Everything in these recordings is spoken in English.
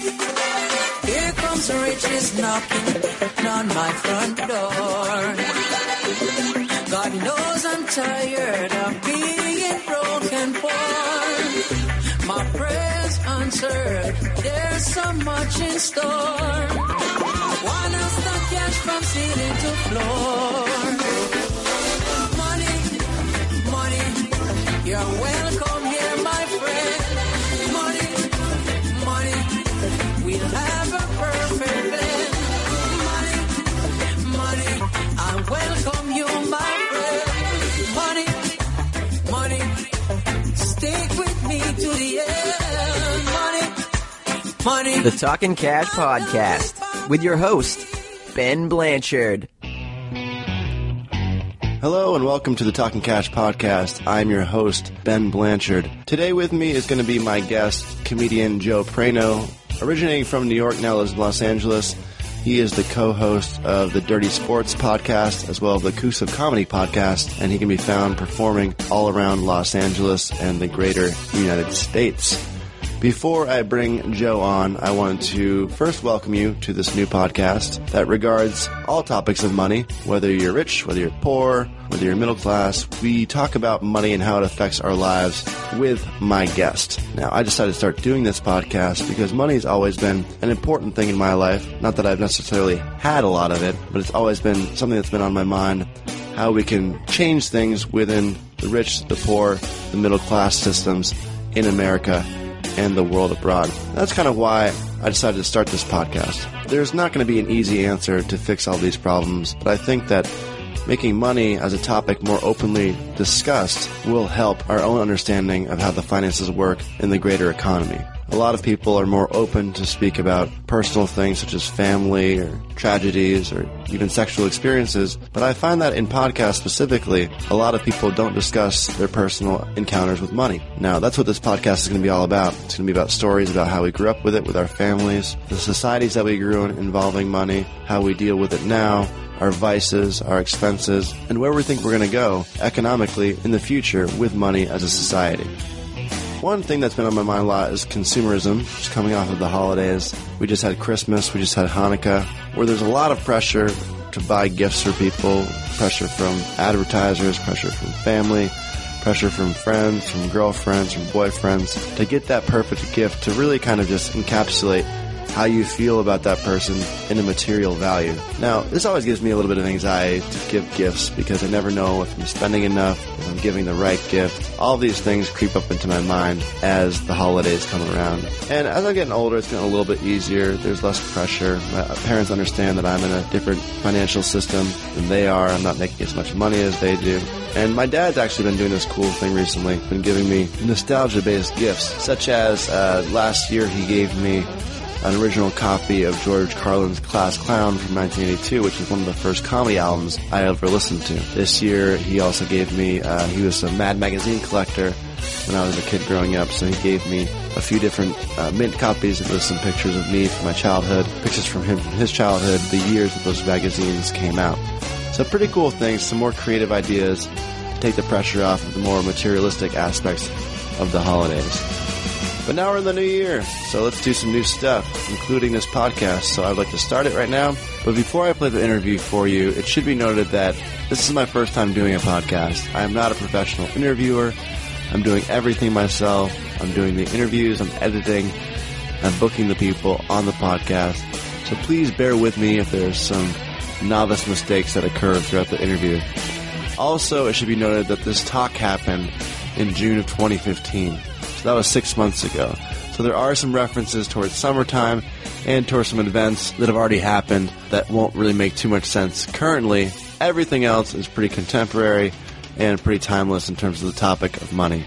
Here comes the riches knocking on my front door. God knows I'm tired of being broken poor. My prayers answered, there's so much in store. Wanna stop cash from ceiling to floor. Money, money, you're welcome Money, money. The Talking Cash Podcast with your host, Ben Blanchard. Hello and welcome to the Talking Cash podcast. I'm your host, Ben Blanchard. Today with me is going to be my guest, comedian Joe Prano, originating from New York, now lives in Los Angeles. He is the co-host of the Dirty Sports podcast as well as the Coos of Comedy podcast, and he can be found performing all around Los Angeles and the greater United States. Before I bring Joe on, I want to first welcome you to this new podcast that regards all topics of money, whether you're rich, whether you're poor, whether you're middle class. We talk about money and how it affects our lives with my guest. Now, I decided to start doing this podcast because money has always been an important thing in my life. Not that I've necessarily had a lot of it, but it's always been something that's been on my mind how we can change things within the rich, the poor, the middle class systems in America and the world abroad. That's kind of why I decided to start this podcast. There's not going to be an easy answer to fix all these problems, but I think that making money as a topic more openly discussed will help our own understanding of how the finances work in the greater economy. A lot of people are more open to speak about personal things such as family or tragedies or even sexual experiences, but I find that in podcasts specifically, a lot of people don't discuss their personal encounters with money. Now, that's what this podcast is going to be all about. It's going to be about stories about how we grew up with it with our families, the societies that we grew in involving money, how we deal with it now, our vices, our expenses, and where we think we're going to go economically in the future with money as a society. One thing that's been on my mind a lot is consumerism, just coming off of the holidays. We just had Christmas, we just had Hanukkah, where there's a lot of pressure to buy gifts for people, pressure from advertisers, pressure from family, pressure from friends, from girlfriends, from boyfriends, to get that perfect gift to really kind of just encapsulate how you feel about that person in a material value. Now, this always gives me a little bit of anxiety to give gifts because I never know if I'm spending enough, if I'm giving the right gift. All these things creep up into my mind as the holidays come around. And as I'm getting older, it's getting a little bit easier. There's less pressure. My parents understand that I'm in a different financial system than they are. I'm not making as much money as they do. And my dad's actually been doing this cool thing recently, been giving me nostalgia-based gifts, such as uh, last year he gave me an original copy of George Carlin's Class Clown from 1982, which was one of the first comedy albums I ever listened to. This year, he also gave me, uh, he was a Mad Magazine collector when I was a kid growing up, so he gave me a few different uh, mint copies with some pictures of me from my childhood, pictures from him from his childhood, the years that those magazines came out. So pretty cool things, some more creative ideas to take the pressure off of the more materialistic aspects of the holidays. But now we're in the new year, so let's do some new stuff, including this podcast. So I'd like to start it right now. But before I play the interview for you, it should be noted that this is my first time doing a podcast. I am not a professional interviewer. I'm doing everything myself. I'm doing the interviews, I'm editing, I'm booking the people on the podcast. So please bear with me if there's some novice mistakes that occur throughout the interview. Also, it should be noted that this talk happened in June of 2015. So that was six months ago. So there are some references towards summertime and towards some events that have already happened that won't really make too much sense currently. Everything else is pretty contemporary and pretty timeless in terms of the topic of money.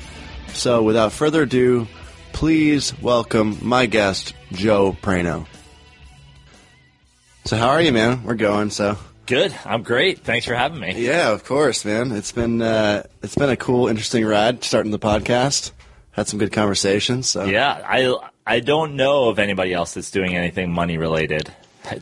So without further ado, please welcome my guest, Joe Prano. So how are you, man? We're going, so. Good. I'm great. Thanks for having me. Yeah, of course, man. It's been uh, it's been a cool, interesting ride starting the podcast. Had some good conversations. So. Yeah, I I don't know of anybody else that's doing anything money related.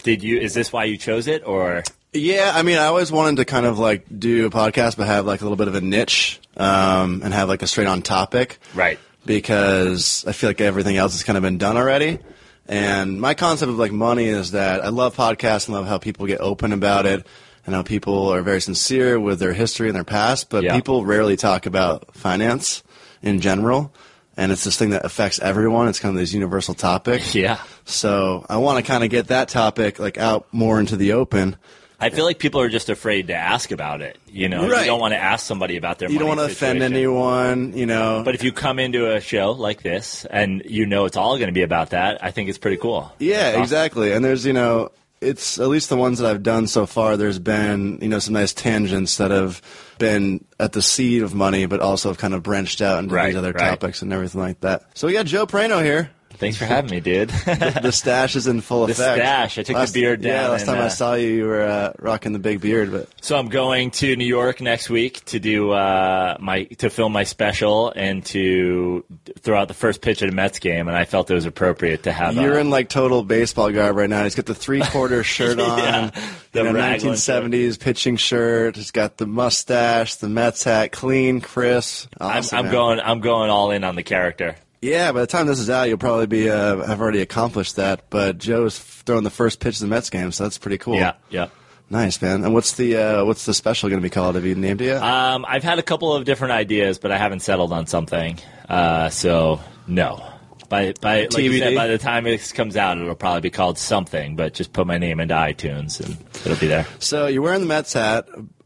Did you? Is this why you chose it, or? Yeah, I mean, I always wanted to kind of like do a podcast, but have like a little bit of a niche, um, and have like a straight on topic. Right. Because I feel like everything else has kind of been done already. And my concept of like money is that I love podcasts and love how people get open about it and how people are very sincere with their history and their past, but Yeah. people rarely talk about finance in general. And it's this thing that affects everyone. It's kind of this universal topic. Yeah. So I want to kind of get that topic like out more into the open. I feel like people are just afraid to ask about it. You know, Right. you don't want to ask somebody about their. You don't want to offend anyone, you know. But if you come into a show like this and you know it's all going to be about that, I think it's pretty cool. Yeah, Awesome. exactly. And there's, you know, it's at least the ones that I've done so far. There's been, you know, some nice tangents that have been at the seed of money, but also have kind of branched out into Right, these other right. topics and everything like that. So we got Joe Prano here. Thanks for having me, dude. The stash is in full effect. The stash. I took the beard down. Yeah, last and, time I uh, saw you, you were uh, rocking the big beard. But so I'm going to New York next week to do uh, my to film my special and to throw out the first pitch at a Mets game, and I felt it was appropriate to have. you're uh, in like total baseball garb right now. He's got the three quarter shirt on, Yeah, the you know, raglan 1970s pitching shirt. He's got the mustache, the Mets hat, clean, crisp. I'm, I'm going. I'm going all in on the character. Yeah, by the time this is out, you'll probably be uh, have already accomplished that. But Joe's throwing the first pitch of the Mets game, so that's pretty cool. Yeah, yeah. nice man. And what's the uh, what's the special going to be called? Have you named it yet? Um, I've had a couple of different ideas, but I haven't settled on something. Uh, so no. By by, like said, by the time it comes out, it'll probably be called something. But just put my name into iTunes, and it'll be there. so you're wearing the Mets hat.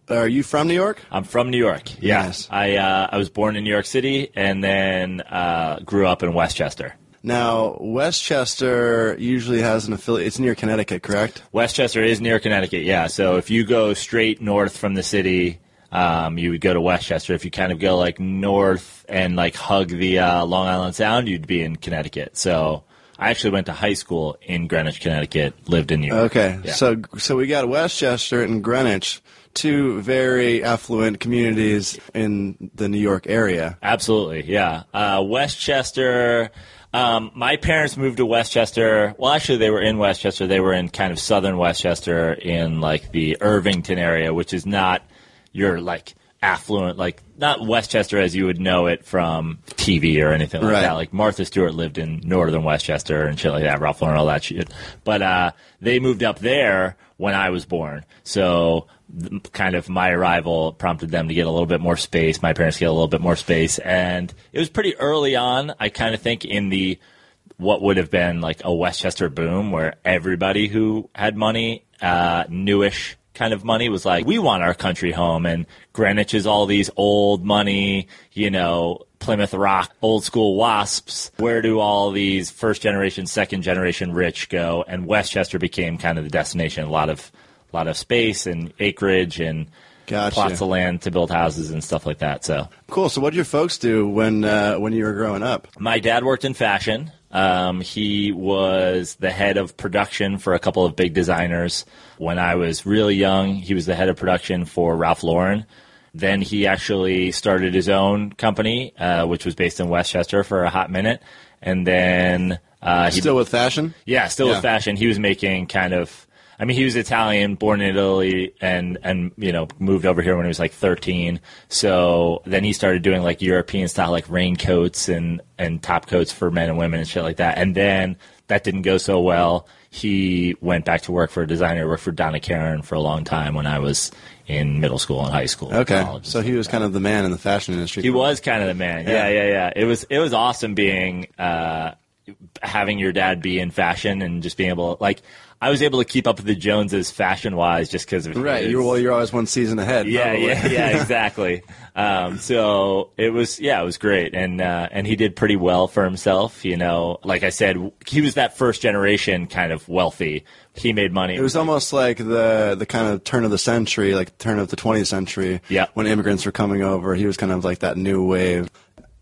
Are you from New York? I'm from New York. Yeah, Nice. I uh, I was born in New York City, and then uh, grew up in Westchester. Now Westchester usually has an affiliate. It's near Connecticut, correct? Westchester is near Connecticut, yeah. So if you go straight north from the city, um, you would go to Westchester. If you kind of go like north and like hug the uh, Long Island Sound, you'd be in Connecticut. So I actually went to high school in Greenwich, Connecticut. Lived in New York. Okay, Yeah. so so we got Westchester and Greenwich, two very affluent communities in the New York area. Absolutely, yeah. Uh, Westchester. Um, my parents moved to Westchester. Well, actually, they were in Westchester. They were in kind of southern Westchester, in like the Irvington area, which is not your like affluent, like not Westchester as you would know it from TV or anything like Right. that. Like Martha Stewart lived in northern Westchester and shit like that. Ralph Lauren, all that shit. But uh, they moved up there when I was born, so kind of my arrival prompted them to get a little bit more space. My parents get a little bit more space, and it was pretty early on. I kind of think in the what would have been like a Westchester boom, where everybody who had money, uh, newish kind of money, was like, we want our country home, and Greenwich is all these old money, you know. Plymouth Rock, old school wasps. Where do all these first generation, second generation rich go? And Westchester became kind of the destination. A lot of, lot of space and acreage and Gotcha. plots of land to build houses and stuff like that. So Cool. So what did your folks do when uh, when you were growing up? my dad worked in fashion. Um, he was the head of production for a couple of big designers. When I was really young, he was the head of production for Ralph Lauren. Then he actually started his own company, uh, which was based in Westchester for a hot minute. And then uh, he Still with fashion? yeah, still Yeah. with fashion. He was making kind of. I mean, he was Italian, born in Italy, and and you know moved over here when he was like 13. So then he started doing like European style, like raincoats and and top coats for men and women and shit like that. And then that didn't go so well. He went back to work for a designer. Worked for Donna Karan for a long time when I was in middle school and high school. Okay. So he was kind of the man in the fashion industry. he was kind of the man. Yeah, Yeah. yeah, yeah. It was it was awesome being uh, having your dad be in fashion and just being able like I was able to keep up with the Joneses fashion wise just because of Right. his- You're, well, you're always one season ahead. yeah, probably. yeah, yeah, exactly. Um, so it was, yeah, it was great, and uh, and he did pretty well for himself. You know, like I said, he was that first generation kind of wealthy. He made money. It was almost like the the kind of turn of the century, like turn of the 20th century. Yeah. When immigrants were coming over, he was kind of like that new wave.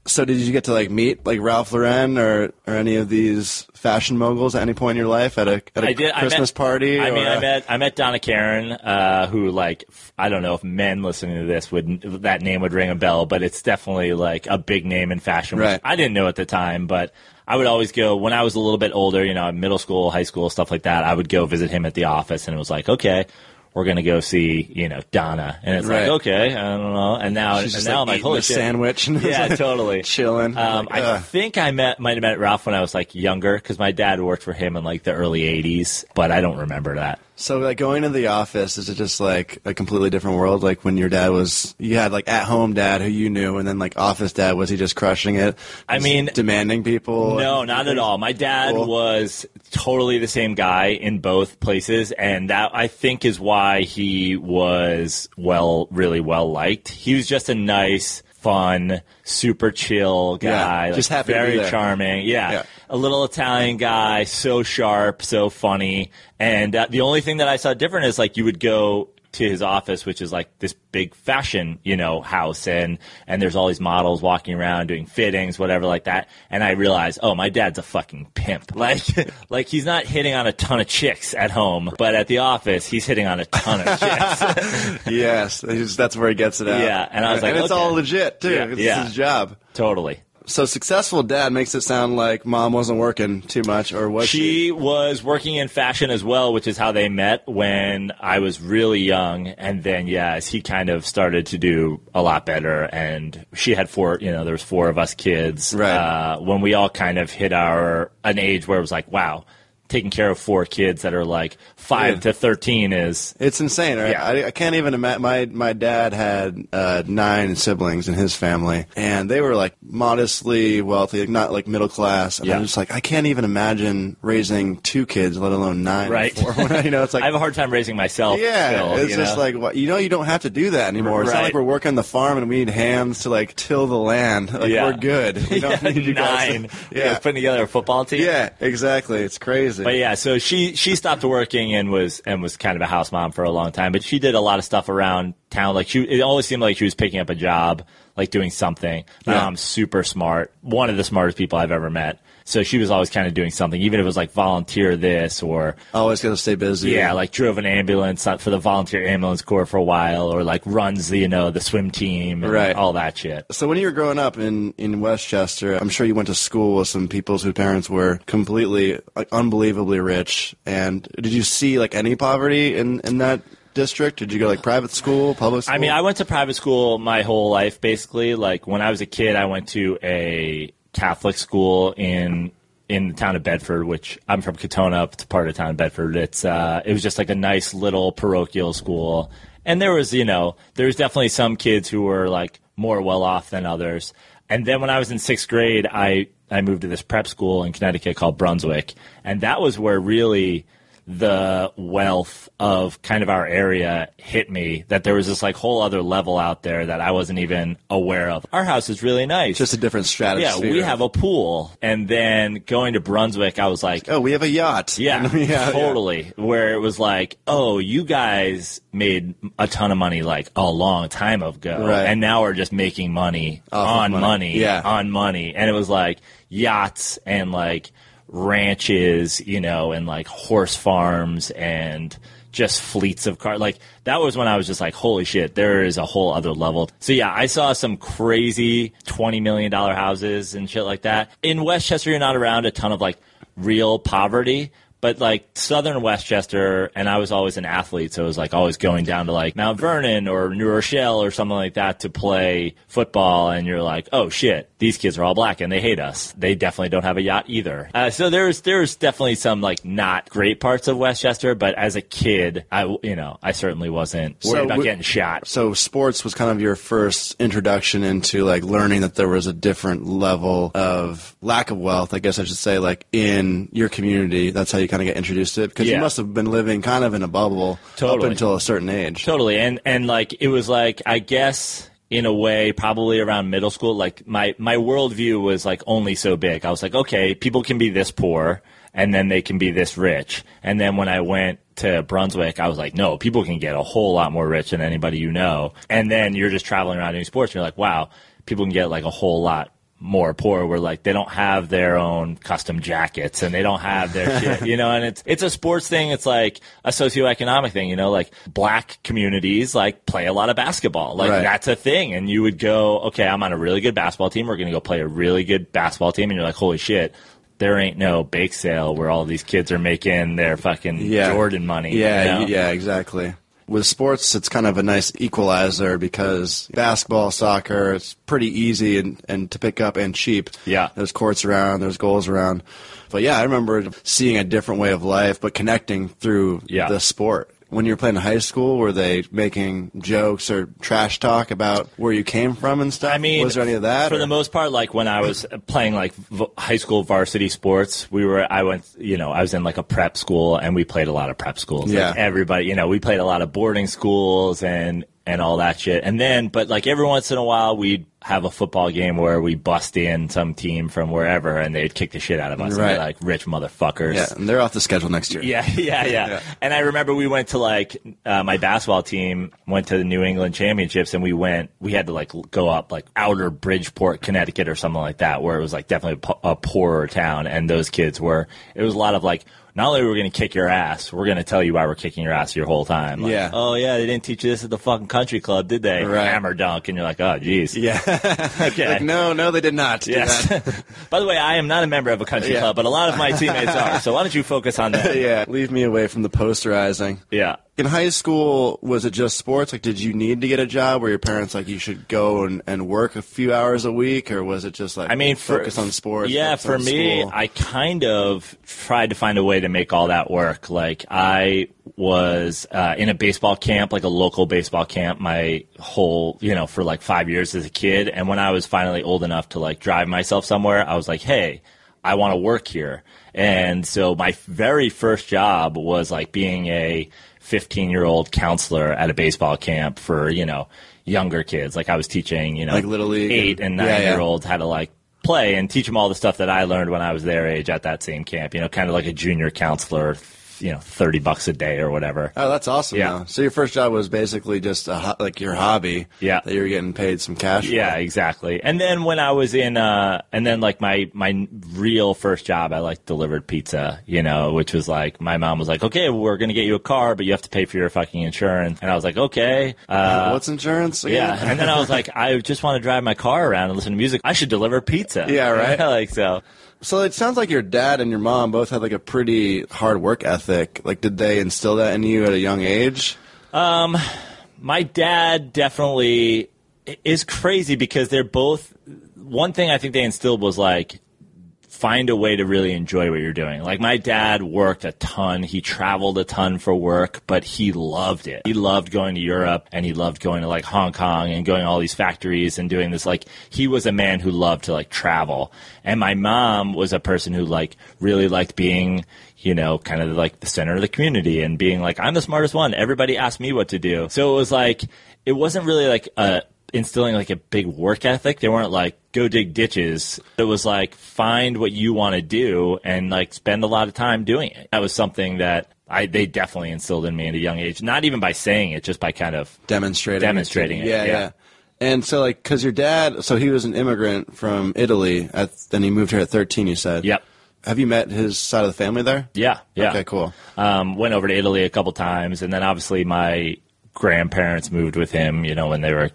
So did you get to like meet like Ralph Lauren or or any of these fashion moguls at any point in your life at a at a I did. Christmas I met, party? I mean, I met I met Donna Karan, uh, who like I don't know if men listening to this would that name would ring a bell, but it's definitely like a big name in fashion. which Right. I didn't know at the time, but I would always go when I was a little bit older, you know, middle school, high school, stuff like that. I would go visit him at the office, and it was like, okay, we're gonna go see you know Donna, and it's Right. like okay, I don't know, and now She's and now like, I'm like holy shit, sandwich. and yeah, like, totally. chilling. Um, Like, I think I met might have met Ralph when I was like younger because my dad worked for him in like the early '80s, but I don't remember that. So like going to the office is it just like a completely different world? Like when your dad was, you had like at home dad who you knew, and then like office dad was he just crushing it? I mean- demanding people. No, not at all. My dad Cool. was totally the same guy in both places, and that I think is why he was well, really well liked. He was just a nice, fun, super chill guy, Yeah, just like, happy to be very charming. Yeah. Yeah. a little Italian guy, so sharp, so funny. And uh, the only thing that I saw different is like you would go to his office, which is like this big fashion, you know, house, and and there's all these models walking around doing fittings, whatever, like that. And I realized, oh, my dad's a fucking pimp. Like, like he's not hitting on a ton of chicks at home, but at the office, he's hitting on a ton of chicks. Yes, that's where he gets it out. Yeah, and I was like, and it's okay. all legit too. Yeah, it's yeah. his job. totally. So successful dad makes it sound like mom wasn't working too much, or was she? She was working in fashion as well, which is how they met when I was really young. And then, yeah, as he kind of started to do a lot better, and she had four, you know, there was four of us kids. Right. Uh, when we all kind of hit our an age where it was like, wow, taking care of four kids that are like five Yeah. to thirteen is It's insane, right? Yeah. I, I can't even imagine. My my dad had uh, nine siblings in his family, and they were like modestly wealthy, like, not like middle class. And Yeah. I'm just like, I can't even imagine raising two kids, let alone nine. or Right. you know, it's like I have a hard time raising myself. Yeah, still, it's just know? like what, you know you don't have to do that anymore. It's not Right. like we're working the farm and we need hands to like till the land. Like Yeah. we're good. We don't Yeah, need you guys to- nine. yeah, putting together a football team. yeah, exactly. It's crazy. But yeah, so she she stopped working and was and was kind of a house mom for a long time. But she did a lot of stuff around town. Like she, it always seemed like she was picking up a job, like doing something. Yeah. mom's super smart, one of the smartest people I've ever met. So she was always kind of doing something, even if it was like volunteer this or Always going to stay busy. yeah, like drove an ambulance for the volunteer ambulance corps for a while, or like runs the you know the swim team and Right. all that shit. So when you were growing up in, in Westchester, I'm sure you went to school with some people whose parents were completely, like, unbelievably rich. And did you see like any poverty in, in that district? Did you go like private school, public school? I mean, I went to private school my whole life, basically. Like when I was a kid, I went to a Catholic school in in the town of Bedford, which I'm from Katonah. It's part of the town of Bedford. It's uh, it was just like a nice little parochial school, and there was you know there was definitely some kids who were like more well off than others. And then when I was in sixth grade, I I moved to this prep school in Connecticut called Brunswick, and that was where really the wealth of kind of our area hit me that there was this like whole other level out there that I wasn't even aware of. Our house is really nice. just a different strategy. yeah, we have a pool. And then going to Brunswick, I was like, Oh, we have a yacht. yeah, yeah, yeah. totally. Where it was like, oh, you guys made a ton of money like a long time ago, Right. and now we're just making money Off on money. money, Yeah. on money, and it was like yachts and like ranches, you know, and like horse farms and just fleets of cars. Like that was when I was just like, holy shit, there is a whole other level. So yeah, I saw some crazy twenty million dollar houses and shit like that. In Westchester, you're not around a ton of like real poverty. But like Southern Westchester, and I was always an athlete, so it was like always going down to like Mount Vernon or New Rochelle or something like that to play football. And you're like, oh shit, these kids are all black and they hate us. They definitely don't have a yacht either. Uh, so there's there's definitely some like not great parts of Westchester, but as a kid, I you know I certainly wasn't worried So about we- getting shot. So sports was kind of your first introduction into like learning that there was a different level of lack of wealth, I guess I should say, like in your community. That's how you kind of get introduced to it because you must have been living kind of in a bubble up until a certain age. Totally, and and like it was like I guess in a way probably around middle school. Like my my worldview was like only so big. I was like, okay, people can be this poor, and then they can be this rich. And then when I went to Brunswick, I was like, no, people can get a whole lot more rich than anybody you know. And then you're just traveling around doing sports, and you're like, wow, people can get like a whole lot more poor where like they don't have their own custom jackets and they don't have their shit, you know, and it's it's a sports thing, it's like a socioeconomic thing, you know, like black communities like play a lot of basketball. Like Right. that's a thing. And you would go, Okay, I'm on a really good basketball team, we're gonna go play a really good basketball team and you're like, Holy shit, there ain't no bake sale where all these kids are making their fucking Yeah. Jordan money. Yeah, you know? yeah, exactly. With sports, it's kind of a nice equalizer because basketball, soccer, it's pretty easy and, and to pick up and cheap. Yeah. There's courts around, there's goals around. But yeah, I remember seeing a different way of life, but connecting through Yeah. the sport. When you were playing in high school, were they making jokes or trash talk about where you came from and stuff? I mean, was there any of that? For or- the most part, like when I was playing like v- high school varsity sports, we were. I went, you know, I was in like a prep school, and we played a lot of prep schools. Yeah. Like everybody, you know, we played a lot of boarding schools and and all that shit. And then, but like every once in a while, we'd have a football game where we bust in some team from wherever, and they'd kick the shit out of us. Right. like rich motherfuckers. yeah, and they're off the schedule next year. Yeah, yeah, yeah, Yeah. And I remember we went to like uh, my basketball team went to the New England Championships, and we went. We had to like go up like outer Bridgeport, Connecticut, or something like that, where it was like definitely a, po- a poorer town, and those kids were. It was a lot of like. Not only are we going to kick your ass, we're going to tell you why we're kicking your ass your whole time. Like, Yeah. Oh yeah, they didn't teach you this at the fucking country club, did they? Right. Hammer dunk, and you're like, oh jeez. Yeah. Okay. like, no, no, they did not. do Yes. By the way, I am not a member of a country Yeah. club, but a lot of my teammates are. So why don't you focus on that? yeah. Leave me away from the posterizing. Yeah. In high school, was it just sports? Like, did you need to get a job where your parents like you should go and, and work a few hours a week, or was it just like I mean, for, focus on sports? Yeah, for me, school? I kind of tried to find a way to make all that work. Like I was uh, in a baseball camp, like a local baseball camp, my whole, you know, for like five years as a kid. And when I was finally old enough to like drive myself somewhere, I was like, hey, I want to work here. And so my very first job was like being a 15 year old counselor at a baseball camp for, you know, younger kids. Like I was teaching, you know, Like Little League eight and- and Yeah, nine yeah. year olds how to like play and teach them all the stuff that I learned when I was their age at that same camp. You know, kind of like a junior counselor, you know, 30 bucks a day or whatever. Oh, that's awesome. Yeah. though. So your first job was basically just a, ho- like your hobby. Yeah. That you were getting paid some cash. for. Yeah, exactly. And then when I was in, uh, and then like my my real first job, I like delivered pizza, you know, which was like my mom was like, okay, we're gonna get you a car, but you have to pay for your fucking insurance. And I was like, okay, uh, What's insurance? yeah. And then I was like, I just want to drive my car around and listen to music. I should deliver pizza. Yeah, right. like so. So it sounds like your dad and your mom both had like a pretty hard work ethic. Like, did they instill that in you at a young age? Um, my dad definitely is crazy because they're both one thing I think they instilled was like find a way to really enjoy what you're doing. Like my dad worked a ton. He traveled a ton for work, but he loved it. He loved going to Europe and he loved going to like Hong Kong and going to all these factories and doing this. Like he was a man who loved to like travel. And my mom was a person who like really liked being you know, kind of like the center of the community and being like, I'm the smartest one. Everybody asked me what to do. So it was like, it wasn't really like a, instilling like a big work ethic. They weren't like, go dig ditches. It was like, find what you want to do and like spend a lot of time doing it. That was something that I, they definitely instilled in me at a young age. Not even by saying it, just by kind of, Demonstrating. Demonstrating it, Yeah, yeah. yeah. And so, like, because your dad, so he was an immigrant from Italy, at, then he moved here at 13, you said. yep. Have you met his side of the family there? Yeah. Yeah. Okay, cool. um, went over to Italy a couple times, and then obviously my grandparents moved with him. You know, when they were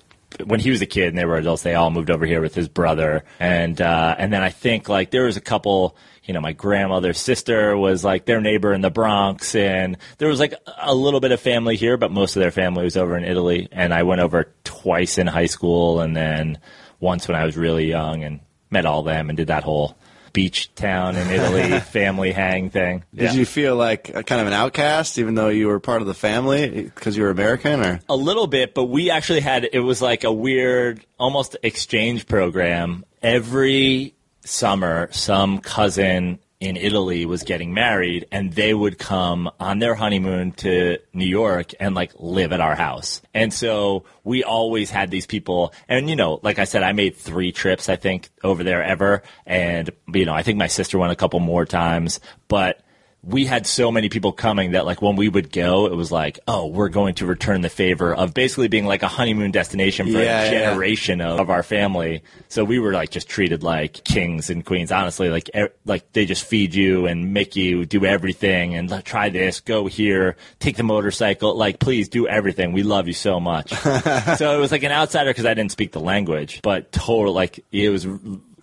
when he was a kid and they were adults, they all moved over here with his brother, and uh, and then I think like there was a couple. You know, my grandmother's sister was like their neighbor in the Bronx, and there was like a little bit of family here, but most of their family was over in Italy. And I went over twice in high school, and then once when I was really young, and met all them and did that whole beach town in Italy family hang thing. Did you feel like a, kind of an outcast, even though you were part of the family because you were American, or A little bit, but we actually had it was like a weird, almost exchange program. Every summer, some cousin in Italy was getting married, and they would come on their honeymoon to New York and like live at our house. And so we always had these people, and you know, like I said, I made three trips, I think, over there ever, and you know, I think my sister went a couple more times, but we had so many people coming that like when we would go, it was like, oh, we're going to return the favor of basically being like a honeymoon destination for Yeah, a yeah. generation of, of our family. So we were like just treated like kings and queens. Honestly, like e- like they just feed you and make you do everything and like, try this, go here, take the motorcycle. Like please do everything. We love you so much. so it was like an outsider because I didn't speak the language, but total like it was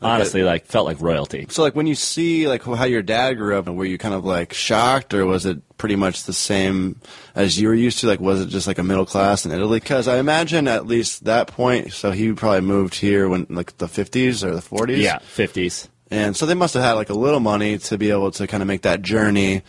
honestly like felt like royalty. So, like, when you see like how your dad grew up, were you kind of like shocked, or was it pretty much the same as you were used to? Like, was it just like a middle class in Italy? Because I imagine at least that point, so he probably moved here when like the fifties or the forties. Yeah, fifties. and so they must have had like a little money to be able to kind of make that journey.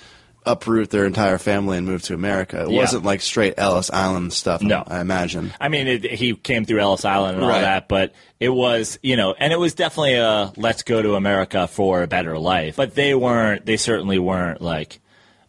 Uproot their entire family and move to America. It Yeah. wasn't like straight Ellis Island stuff. No. I imagine. I mean, it, he came through Ellis Island and all that, but it was, you know, and it was definitely a let's go to America for a better life. But they weren't, they certainly weren't like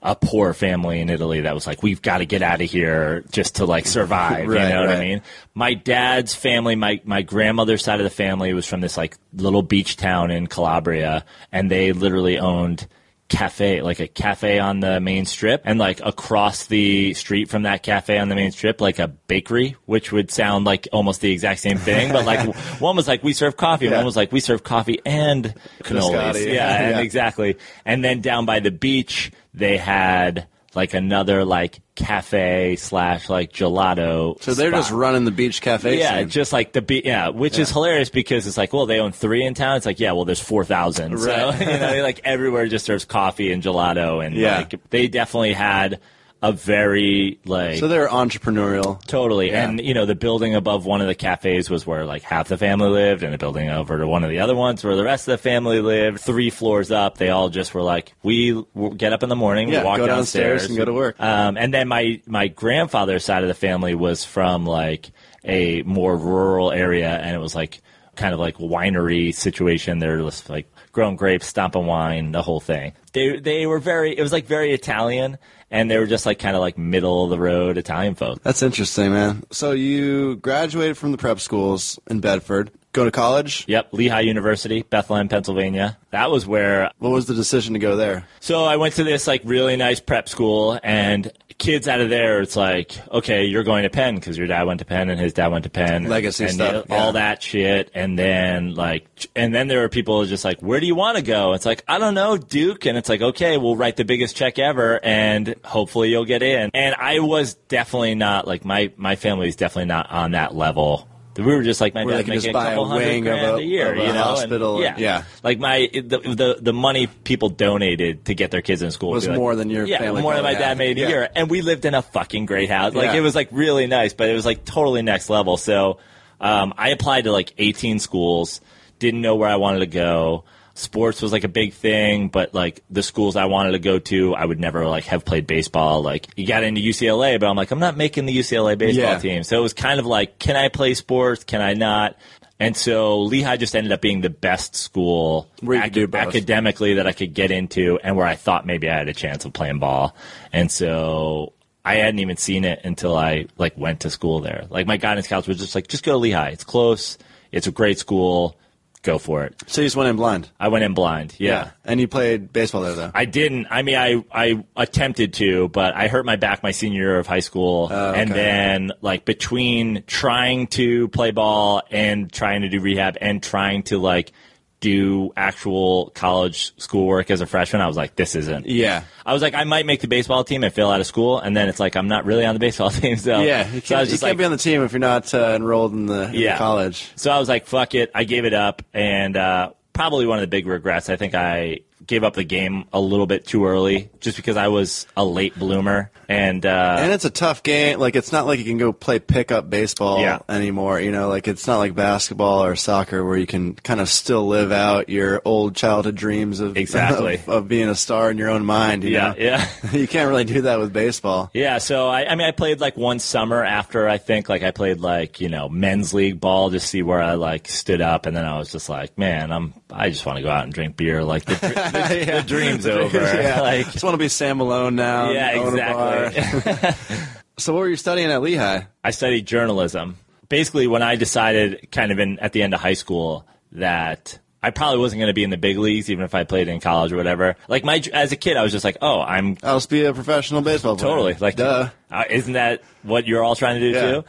a poor family in Italy that was like, we've got to get out of here just to like survive. Right, you know what I mean? My dad's family, my, my grandmother's side of the family was from this like little beach town in Calabria, and they literally owned cafe, like a cafe on the main strip, and like across the street from that cafe on the main strip, like a bakery, which would sound like almost the exact same thing. But like one was like we serve coffee, and Yeah. one was like we serve coffee and cannolis. Biscotti. Yeah, and Yeah. exactly. And then down by the beach, they had like another like cafe slash like gelato. So they're just running the beach cafe. Yeah, scene. just like the beach. yeah, which is hilarious because it's like, well, they own three in town. It's like, yeah, well, there's four thousand. So Right. you know, like everywhere just serves coffee and gelato, and Yeah. like they definitely had a very like so they're entrepreneurial. Totally. Yeah. And, you know, the building above one of the cafes was where like half the family lived, and the building over to one of the other ones where the rest of the family lived. Three floors up, they all just were like, we get up in the morning, Yeah, we walk go downstairs downstairs, and go to work. Um, and then my, my grandfather's side of the family was from like a more rural area, and it was like kind of like winery situation. They're just like growing grapes, stomping wine, the whole thing. They, they were very, it was like very Italian. And they were just like kind of like middle of the road Italian folk. That's interesting, man. So you graduated from the prep schools in Bedford. Go to college. Yep, Lehigh University, Bethlehem, Pennsylvania. That was where. What was the decision to go there? So I went to this like really nice prep school, and kids out of there, it's like, okay, you're going to Penn because your dad went to Penn and his dad went to Penn, Legacy and stuff, you know, yeah. all that shit. And then like, and then there were people just like, where do you want to go? It's like, I don't know, Duke. And it's like, okay, we'll write the biggest check ever, and hopefully you'll get in. And I was definitely not like my my family is definitely not on that level. We were just like my Where dad making just a buy a couple hundred grand a- a, year, you know, hospital And, yeah, yeah. like my the, the the money people donated to get their kids in school Was like- more than your yeah, family more than my dad made a year, and we lived in a fucking great house. Like Yeah. it was like really nice, but it was like totally next level. So um, I applied to like 18 schools, didn't know where I wanted to go. Sports was like a big thing, but like the schools I wanted to go to, I would never like have played baseball. Like you got into UCLA, but I'm like, I'm not making the UCLA baseball Yeah. team. So it was kind of like, can I play sports? Can I not? And so Lehigh just ended up being the best school Where you could do both. academically that I could get into, and where I thought maybe I had a chance of playing ball. And so I hadn't even seen it until I like went to school there. Like my guidance counselor was just like, just go to Lehigh. It's close. It's a great school. Go for it. So you just went in blind. I went in blind. yeah. And you played baseball there, though. I didn't. I mean, I I attempted to, but I hurt my back my senior year of high school, Oh, and then like between trying to play ball and trying to do rehab and trying to like do actual college schoolwork as a freshman, I was like, this isn't. yeah. I was like, I might make the baseball team and fail out of school, and then it's like I'm not really on the baseball team. So Yeah. You so I can't, was you can't like, be on the team if you're not uh, enrolled in the, in the college. so I was like, fuck it. I gave it up. And uh, probably one of the big regrets, I think I gave up the game a little bit too early just because I was a late bloomer. And, uh, And it's a tough game. Like it's not like you can go play pickup baseball Yeah. anymore. You know, like it's not like basketball or soccer where you can kind of still live out your old childhood dreams of Exactly. of, of being a star in your own mind. You yeah, know? yeah. you can't really do that with baseball. Yeah, so I, I mean, I played like one summer after I think like I played like you know men's league ball to see where I like stood up, and then I was just like, man, I'm I just want to go out and drink beer. Like the, the, Yeah. the dream's over. yeah. Like just want to be Sam Malone now. yeah, own a bar. exactly. So what were you studying at Lehigh? I studied journalism. Basically, when I decided, kind of in at the end of high school, that I probably wasn't going to be in the big leagues, even if I played in college or whatever. Like my as a kid, I was just like, oh, I'm I'll just be a professional baseball player. totally like, duh. uh, isn't that what you're all trying to do Yeah. too?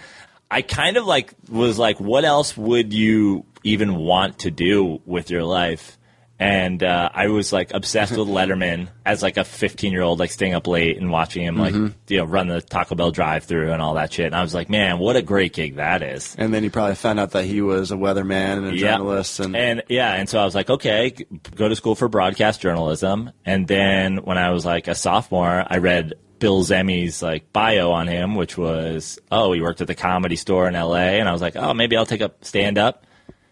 I kind of like was like, what else would you even want to do with your life? And uh, I was like obsessed with Letterman as like a 15 year old, like staying up late and watching him like Mm-hmm. you know run the Taco Bell drive through and all that shit. And I was like, man, what a great gig that is. And then you probably found out that he was a weatherman and a Yeah. journalist. And, and yeah, and so I was like, okay, go to school for broadcast journalism. And then when I was like a sophomore, I read Bill Zehme's like bio on him, which was, oh, he worked at the comedy store in L.A. And I was like, oh, maybe I'll take up stand up.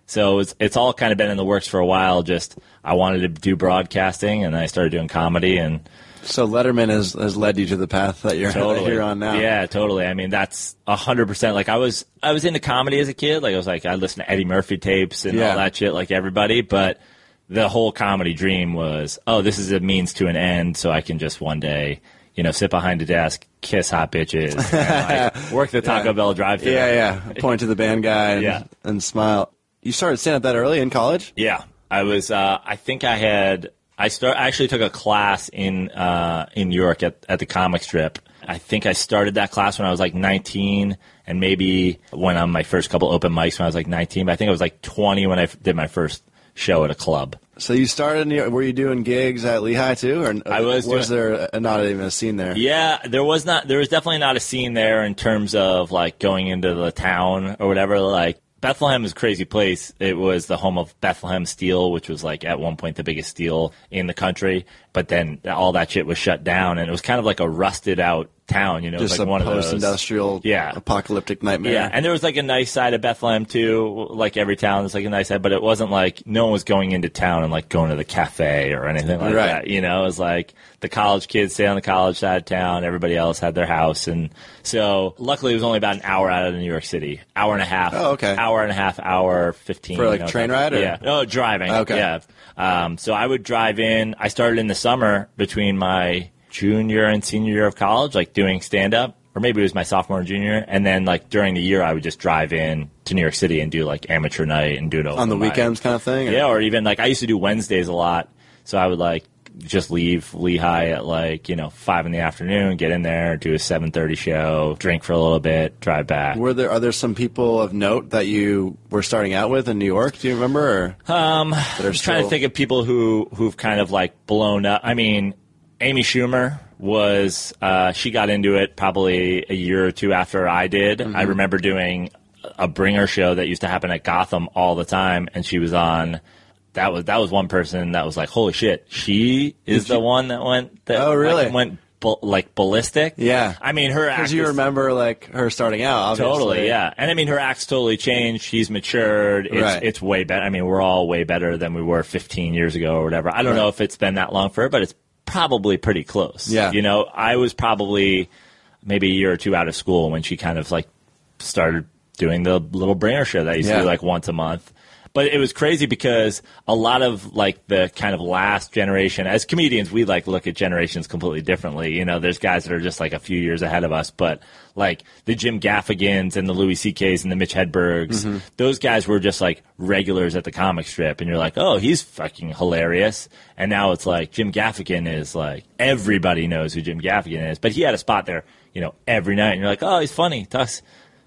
So it's it's all kind of been in the works for a while. Just I wanted to do broadcasting, and then I started doing comedy, and so Letterman has, has led you to the path that you're, that totally you're on now. Yeah, totally. I mean, that's a hundred percent. Like I was, I was into comedy as a kid. Like I was like, I listened to Eddie Murphy tapes and Yeah. all that shit, like everybody. But the whole comedy dream was, oh, this is a means to an end, so I can just one day, you know, sit behind a desk, kiss hot bitches, and, like, work the Taco Yeah. Bell drive-thru. Yeah, yeah. Point to the band guy and, Yeah. and smile. You started stand up that early in college? Yeah, I was. Uh, I think I had. I start. I actually took a class in uh, in New York at at the comic strip. I think I started that class when I was like 19, and maybe went on my first couple open mics when I was like 19. But I think I was like 20 when I f- did my first show at a club. So you started. Were you doing gigs at Lehigh too, or I was Was doing- there a, not even a scene there? Yeah, there was not. There was definitely not a scene there in terms of like going into the town or whatever. Like Bethlehem is a crazy place. It was the home of Bethlehem Steel, which was like at one point the biggest steel in the country. But then all that shit was shut down, and it was kind of like a rusted out town. You know, Just like a one of those post-industrial, Yeah. apocalyptic nightmare. Yeah, and there was like a nice side of Bethlehem too. Like every town, there's like a nice side, but it wasn't like no one was going into town and like going to the cafe or anything like Right. that. You know, it was like the college kids stay on the college side of town. Everybody else had their house, and so luckily it was only about an hour out of New York City, hour and a half. Oh, okay. Hour and a half, hour fifteen. For, like, you know, train ride, or- Yeah, no driving. Okay. yeah. Um, so I would drive in. I started in the summer between my junior and senior year of college, like doing stand up, or maybe it was my sophomore and junior. And then like during the year, I would just drive in to New York City and do like amateur night and do it on the weekends, kind of thing. or- Yeah, or even like I used to do Wednesdays a lot, so I would like just leave Lehigh at like you know five in the afternoon, get in there, do a seven thirty show, drink for a little bit, drive back. Were there are there some people of note that you were starting out with in New York? Do you remember? Or? Um, I'm trying to think of people who who've kind of like blown up. I mean, Amy Schumer was uh, she got into it probably a year or two after I did. I remember doing a bringer show that used to happen at Gotham all the time, and she was on. That was that was one person that was like, holy shit, she is Did the you- one that went that Oh, really? like, went bu- like ballistic. Yeah. I mean her Because act you remember like her starting out, obviously. Totally, yeah. And I mean, her act's totally changed. She's matured. It's, Right. it's way better. I mean, we're all way better than we were 15 years ago or whatever. I don't Right. know if it's been that long for her, but it's probably pretty close. Yeah. You know, I was probably maybe a year or two out of school when she kind of like started doing the little bringer show that I used Yeah. to do like once a month. But it was crazy because a lot of like the kind of last generation, as comedians, we like look at generations completely differently. You know, there's guys that are just like a few years ahead of us, but like the Jim Gaffigans and the Louis C.K.'s and the Mitch Hedbergs, mm-hmm. those guys were just like regulars at the comic strip. And you're like, oh, he's fucking hilarious. And now it's like Jim Gaffigan is like, everybody knows who Jim Gaffigan is. But he had a spot there, you know, every night. And you're like, oh, he's funny. Talks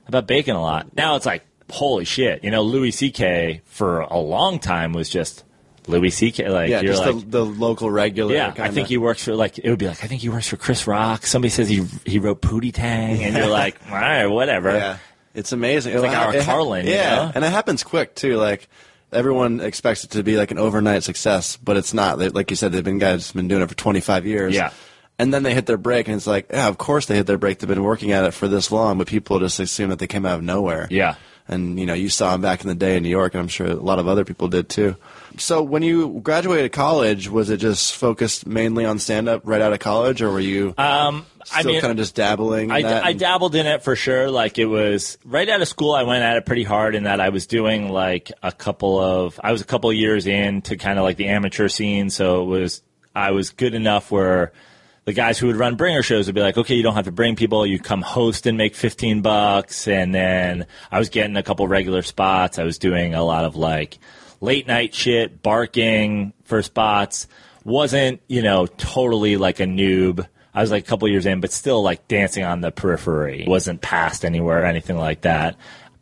about bacon a lot. Now it's like, holy shit. You know, Louis C.K. for a long time was just Louis C.K. Like, Yeah, you're just like, the, the local regular. yeah, I kinda. think he works for like it would be like I think he works for Chris Rock. Somebody says he he wrote Pootie Tang, and you're like, all right, whatever. Yeah, it's amazing. It's like our Carlin, you Yeah, know? and it happens quick too. Like everyone expects it to be like an overnight success, but it's not. They, like you said, they've been guys been doing it for 25 years. Yeah. And then they hit their break, and it's like, yeah, of course they hit their break. They've been working at it for this long, but people just assume that they came out of nowhere. Yeah. And you know, you saw him back in the day in New York, and I'm sure a lot of other people did too. So when you graduated college, was it just focused mainly on stand up right out of college, or were you Um, I still mean, kind of just dabbling? In I, I dabbled in it for sure. Like it was right out of school. I went at it pretty hard in that I was doing like a couple of, I was a couple of years in to kind of like the amateur scene. So it was, I was good enough where the guys who would run bringer shows would be like, okay, you don't have to bring people. You come host and make 15 bucks. And then I was getting a couple regular spots. I was doing a lot of like late night shit, barking for spots. Wasn't, you know, totally like a noob. I was like a couple years in, but still like dancing on the periphery. Wasn't passed anywhere or anything like that.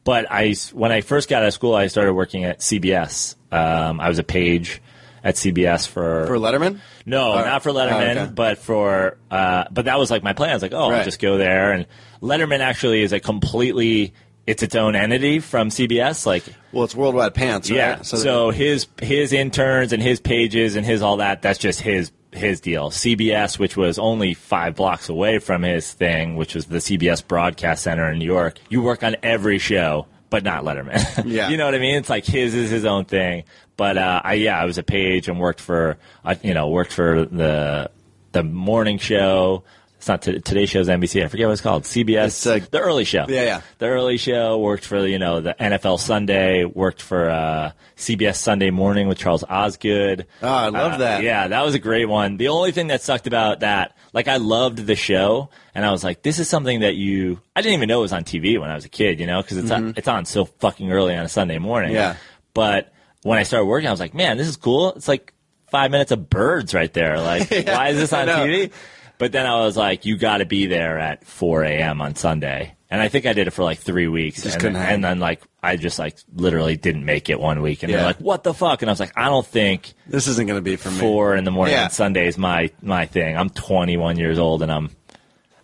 But I, when I first got out of school, I started working at CBS. Um, I was a page at CBS for For Letterman? no, Oh, not for oh, Letterman, okay. but for uh, but that was like my plan. I was like, oh, Right. I'll just go there. And Letterman actually is a completely it's its own entity from CBS. Like, Well, it's Worldwide Pants, right? yeah. So, his his interns and his pages and his all that that's just his his deal. CBS, which was only five blocks away from his thing, which was the CBS Broadcast Center in New York. You work on every show, but not Letterman. Yeah. you know what I mean? It's like his is his own thing. But uh, I yeah, I was a page and worked for I you know worked for the the morning show. It's not t- today's show's NBC. I forget what it's called. CBS. It's, uh, the early show. Yeah, yeah. The early show worked for you know the NFL Sunday. Worked for uh, CBS Sunday Morning with Charles Osgood. Oh, I love Uh, that. Yeah, that was a great one. The only thing that sucked about that, like I loved the show, and I was like, this is something that you. I didn't even know it was on TV when I was a kid, you know, because it's on, it's on so fucking early on a Sunday morning. Mm-hmm. Yeah. But when I started working, I was like, man, this is cool. It's like five minutes of birds right there. Like, why is this on. TV? But then I was like, you got to be there at 4 a.m. on Sunday. And I think I did it for like three weeks. Just and, couldn't and then like I just like literally didn't make it one week. And Yeah. they're like, what the fuck? And I was like, I don't think This isn't going to be for me. four in the morning Yeah. on Sunday is my my thing. I'm 21 years old and I'm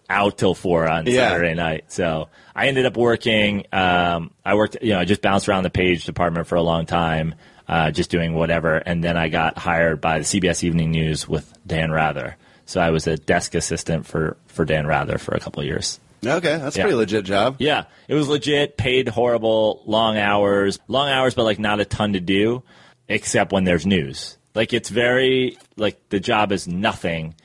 out till four on Yeah. Saturday night. So I ended up working. Um, I worked, you know, I just bounced around the page department for a long time, uh, just doing whatever. And then I got hired by the CBS Evening News with Dan Rather. So I was a desk assistant for for Dan Rather for a couple of years. Okay, that's a Yeah. pretty legit job. Yeah, it was legit, paid horrible, long hours, long hours, but like not a ton to do, except when there's news. Like it's very like the job is nothing.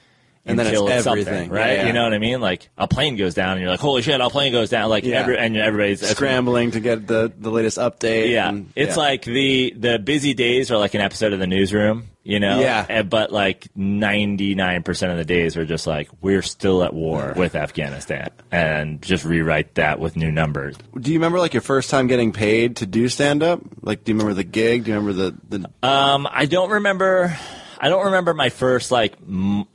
And then it's until everything. something, Yeah, right? yeah. You know what I mean? Like a plane goes down, and you're like, "Holy shit, a plane goes down!" Like Yeah. every, and everybody's Scrambling to get the, the latest update. Yeah, and- it's yeah. like the the busy days are like an episode of the newsroom, you know. Yeah. And- but like ninety nine percent of the days are just like we're still at war with Afghanistan, and just rewrite that with new numbers. Do you remember like your first time getting paid to do stand up? Like, do you remember the gig? Do you remember the, the Um, I don't remember. I don't remember my first like m-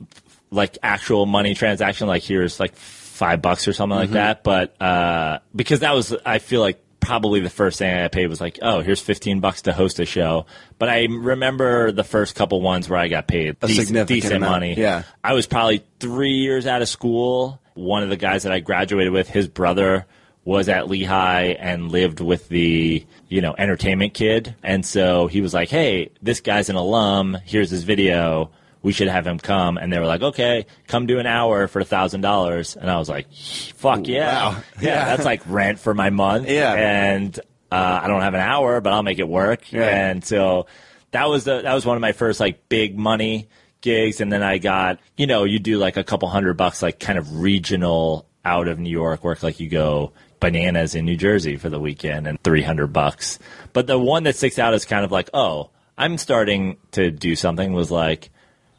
like actual money transaction. Like here's like five bucks or something like that. But uh, because that was, I feel like probably the first thing I paid was like, oh, here's fifteen bucks to host a show. But I remember the first couple ones where I got paid A dec- significant decent amount, money. yeah. I was probably three years out of school. One of the guys that I graduated with, his brother was at Lehigh and lived with the, you know, entertainment kid. And so he was like, Hey, this guy's an alum. Here's his video. We should have him come. And they were like, okay, come do an hour for a thousand dollars. And I was like, fuck yeah. Wow. Yeah. Yeah. That's like rent for my month. Yeah. And, uh, I don't have an hour, but I'll make it work. Yeah. And so that was the, that was one of my first like big money gigs. And then I got, you know, you do like a couple hundred bucks, like kind of regional out of New York work. Like you go bananas in New Jersey for the weekend and 300 bucks. But the one that sticks out is kind of like, oh, I'm starting to do something was like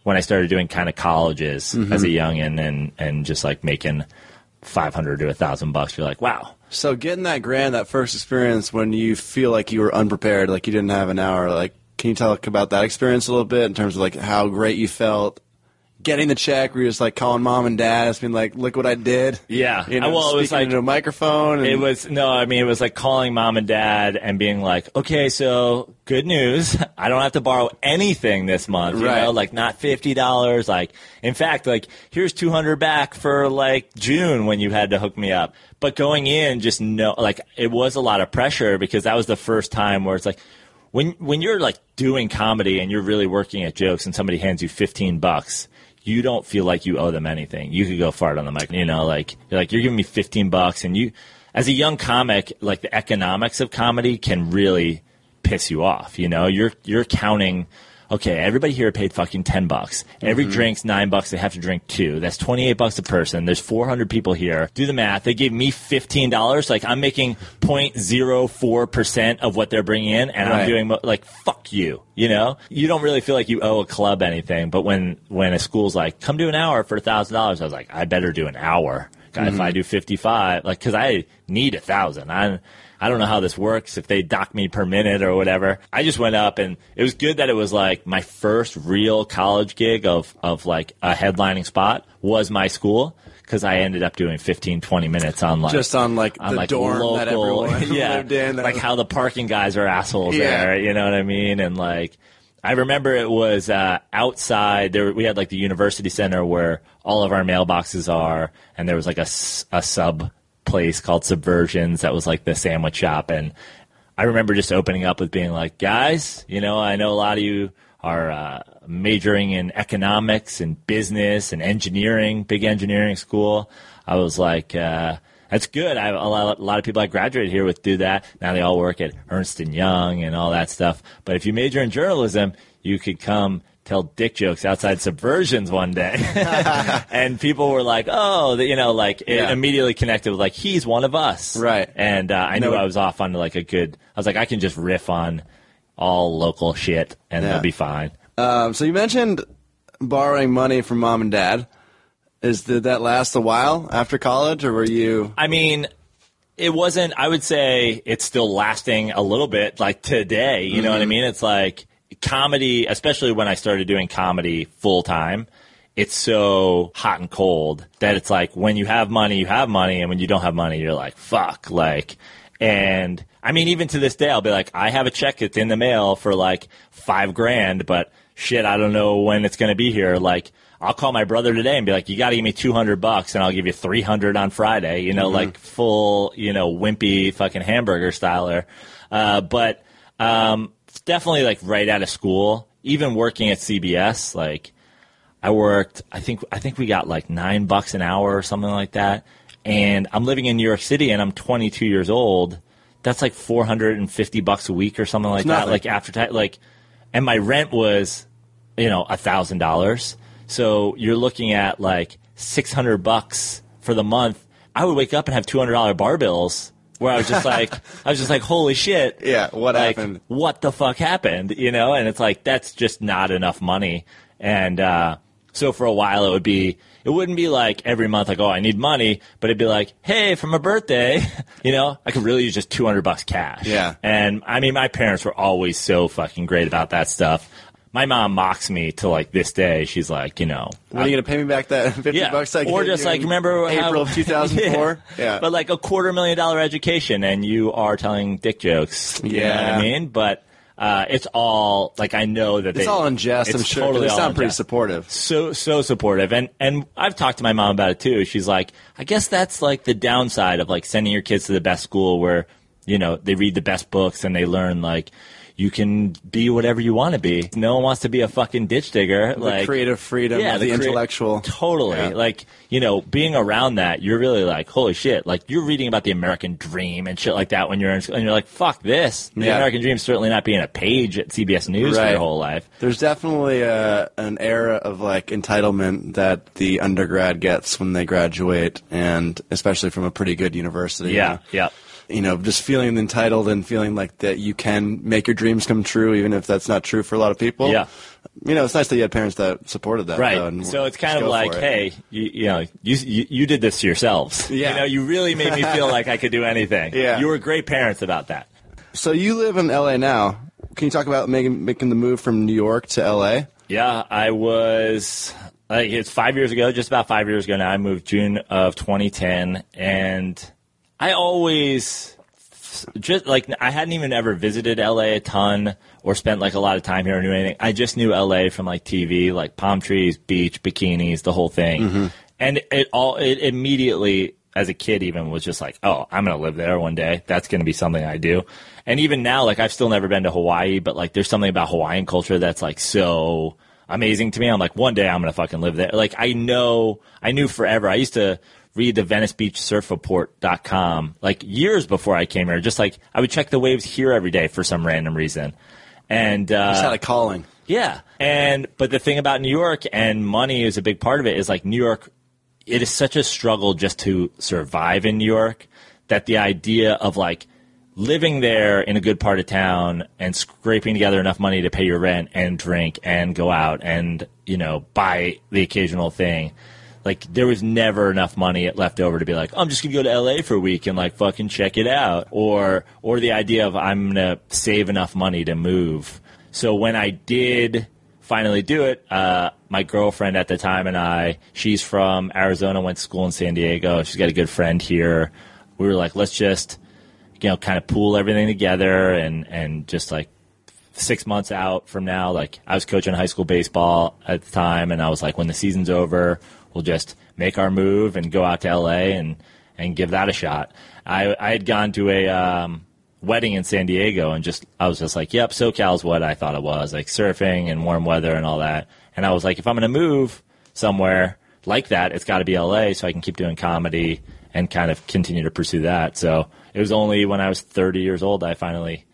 when I started doing kind of colleges mm-hmm. as a youngin and, and just like making 500 to a thousand bucks. You're like, wow. So getting that grand, that first experience when you feel like you were unprepared, like you didn't have an hour, like can you talk about that experience a little bit in terms of like how great you felt getting the check? Were you're just like calling mom and dad, being like, "Look what I did"? Yeah. you know, Well, it was like- into a microphone. And, It was no, I mean it was like calling mom and dad and being like, okay, so good news, I don't have to borrow anything this month. You Right. know, like not fifty dollars. Like in fact, like here's two hundred back for like June when you had to hook me up. But going in, just no, like it was a lot of pressure because that was the first time where it's like. When, when you're like doing comedy and you're really working at jokes and somebody hands you 15 bucks, you don't feel like you owe them anything. You could go fart on the mic, you know, like you're like you're giving me 15 bucks and you as a young comic, like the economics of comedy can really piss you off, you know? You're you're counting okay, everybody here paid fucking 10 bucks. Every mm-hmm. drink's 9 bucks, they have to drink two. That's 28 bucks a person. There's 400 people here. Do the math. They gave me $15, like I'm making 0.04% of what they're bringing in and Right. I'm doing mo- like fuck you you know you don't really feel like you owe a club anything but when when a school's like come do an hour for a thousand dollars i was like i better do an hour God, if i mm-hmm. do 55 like because i need a thousand i I don't know how this works if they dock me per minute or whatever. I just went up and it was good that it was like my first real college gig of, of like a headlining spot was my school because I ended up doing 15, 20 minutes on like Just on, like, the dorm that everyone yeah, lived in. Like was- how the parking guys are assholes Yeah. there. You know what I mean? And like, I remember it was uh, outside. There, we had like the university center where all of our mailboxes are, and there was like a, a sub place called Subversions that was like the sandwich shop. And I remember just opening up with being like, guys, you know, I know a lot of you are uh, majoring in economics and business and engineering, big engineering school. I was like, uh, that's good. I, a, lot, a lot of people I graduated here with do that. Now they all work at Ernst and Young and all that stuff. But if you major in journalism, you could come tell dick jokes outside subversions one day. and people were like, oh, you know, like it Yeah. immediately connected with like, he's one of us. Right. And uh, I knew I was off on like a good, I was like, I can just riff on all local shit and Yeah. it'll be fine. Um, so you mentioned borrowing money from mom and dad. Is did that last a while after college, or were you? I mean, it wasn't. I would say it's still lasting a little bit, like today. You know what I mean? It's like comedy, especially when I started doing comedy full time. It's so hot and cold that it's like when you have money, you have money, and when you don't have money, you're like, fuck, like. And I mean, even to this day, I'll be like, I have a check that's in the mail for like five grand, but shit, I don't know when it's going to be here. Like, I'll call my brother today and be like, you got to give me 200 bucks and I'll give you 300 on Friday, you know, like full, you know, wimpy fucking hamburger styler. Uh, but, um, definitely like right out of school, even working at CBS, like I worked, I think, I think we got like nine bucks an hour or something like that. And I'm living in New York City and I'm 22 years old. That's like 450 bucks a week or something like that. nothing. Like after tax, like, and my rent was, you know, a thousand dollars. So you're looking at like 600 bucks for the month. I would wake up and have $200 bar bills where I was just like, I was just like, holy shit. Yeah, what like, happened? What the fuck happened? You know, and it's like, that's just not enough money. And, uh, so for a while it would be, it wouldn't be like every month, like, oh, I need money, but it'd be like, hey, for my birthday, you know, I could really use just 200 bucks cash. Yeah. And I mean, my parents were always so fucking great about that stuff. My mom mocks me to like this day. She's like, you know, When are you going to pay me back that fifty yeah, bucks? I or just like remember how- April of two thousand four. yeah. Yeah, but like a quarter million dollar education, and you are telling dick jokes. You know what Yeah. I mean, but uh, it's all like I know that it's they, all in jest. It's I'm sure. Totally they sound pretty jest. supportive. So so supportive, and and I've talked to my mom about it too. She's like, I guess that's like the downside of like sending your kids to the best school where you know they read the best books and they learn like. You can be whatever you want to be. No one wants to be a fucking ditch digger. The like creative freedom, yeah, the, crea- intellectual. Totally. Yeah. Like, you know, being around that, you're really like, holy shit. Like, you're reading about the American dream and shit like that when you're in school, and you're like, fuck this. The Yeah. American dream's certainly not being a page at CBS News for Right. your whole life. There's definitely a, an era of like entitlement that the undergrad gets when they graduate, and especially from a pretty good university. Yeah. Yeah. You know, just feeling entitled and feeling like that you can make your dreams come true, even if that's not true for a lot of people. Yeah. You know, it's nice that you had parents that supported that. Right. though, so it's kind of like, hey, you, you know, you, you you did this to yourselves. Yeah. You know, you really made me feel like I could do anything. Yeah. You were great parents about that. So you live in LA now. Can you talk about making making the move from New York to LA? Yeah, I was. Like, it's five years ago, just about five years ago now. I moved June of 2010, and I always just like I hadn't even ever visited LA a ton or spent like a lot of time here or knew anything. I just knew LA from like TV, like palm trees, beach, bikinis, the whole thing, mm-hmm. and it all it immediately. As a kid, even was just like, oh, I'm gonna live there one day. That's gonna be something I do. And even now, like I've still never been to Hawaii, but like there's something about Hawaiian culture that's like so amazing to me. I'm like, one day I'm gonna fucking live there. Like I know, I knew forever. I used to read the Venice Beach Surf Report.com like years before I came here. Just like I would check the waves here every day for some random reason. And uh, Just had a calling. yeah. And but the thing about New York and money is a big part of it is like New York it is such a struggle just to survive in New York that the idea of like living there in a good part of town and scraping together enough money to pay your rent and drink and go out and you know buy the occasional thing like there was never enough money left over to be like I'm just gonna go to LA for a week and like fucking check it out or or the idea of I'm gonna save enough money to move so when I did finally do it, uh, my girlfriend at the time and I, she's from Arizona, went to school in San Diego. She's got a good friend here. We were like, let's just, you know, kind of pool everything together and, and just like six months out from now, like I was coaching high school baseball at the time, and I was like, when the season's over, we'll just make our move and go out to LA and and give that a shot. I I had gone to a um, wedding in San Diego and just I was just like, yep, SoCal's what I thought it was, like surfing and warm weather and all that. And I was like, if I'm going to move somewhere like that, it's got to be LA so I can keep doing comedy and kind of continue to pursue that. So it was only when I was 30 years old I finally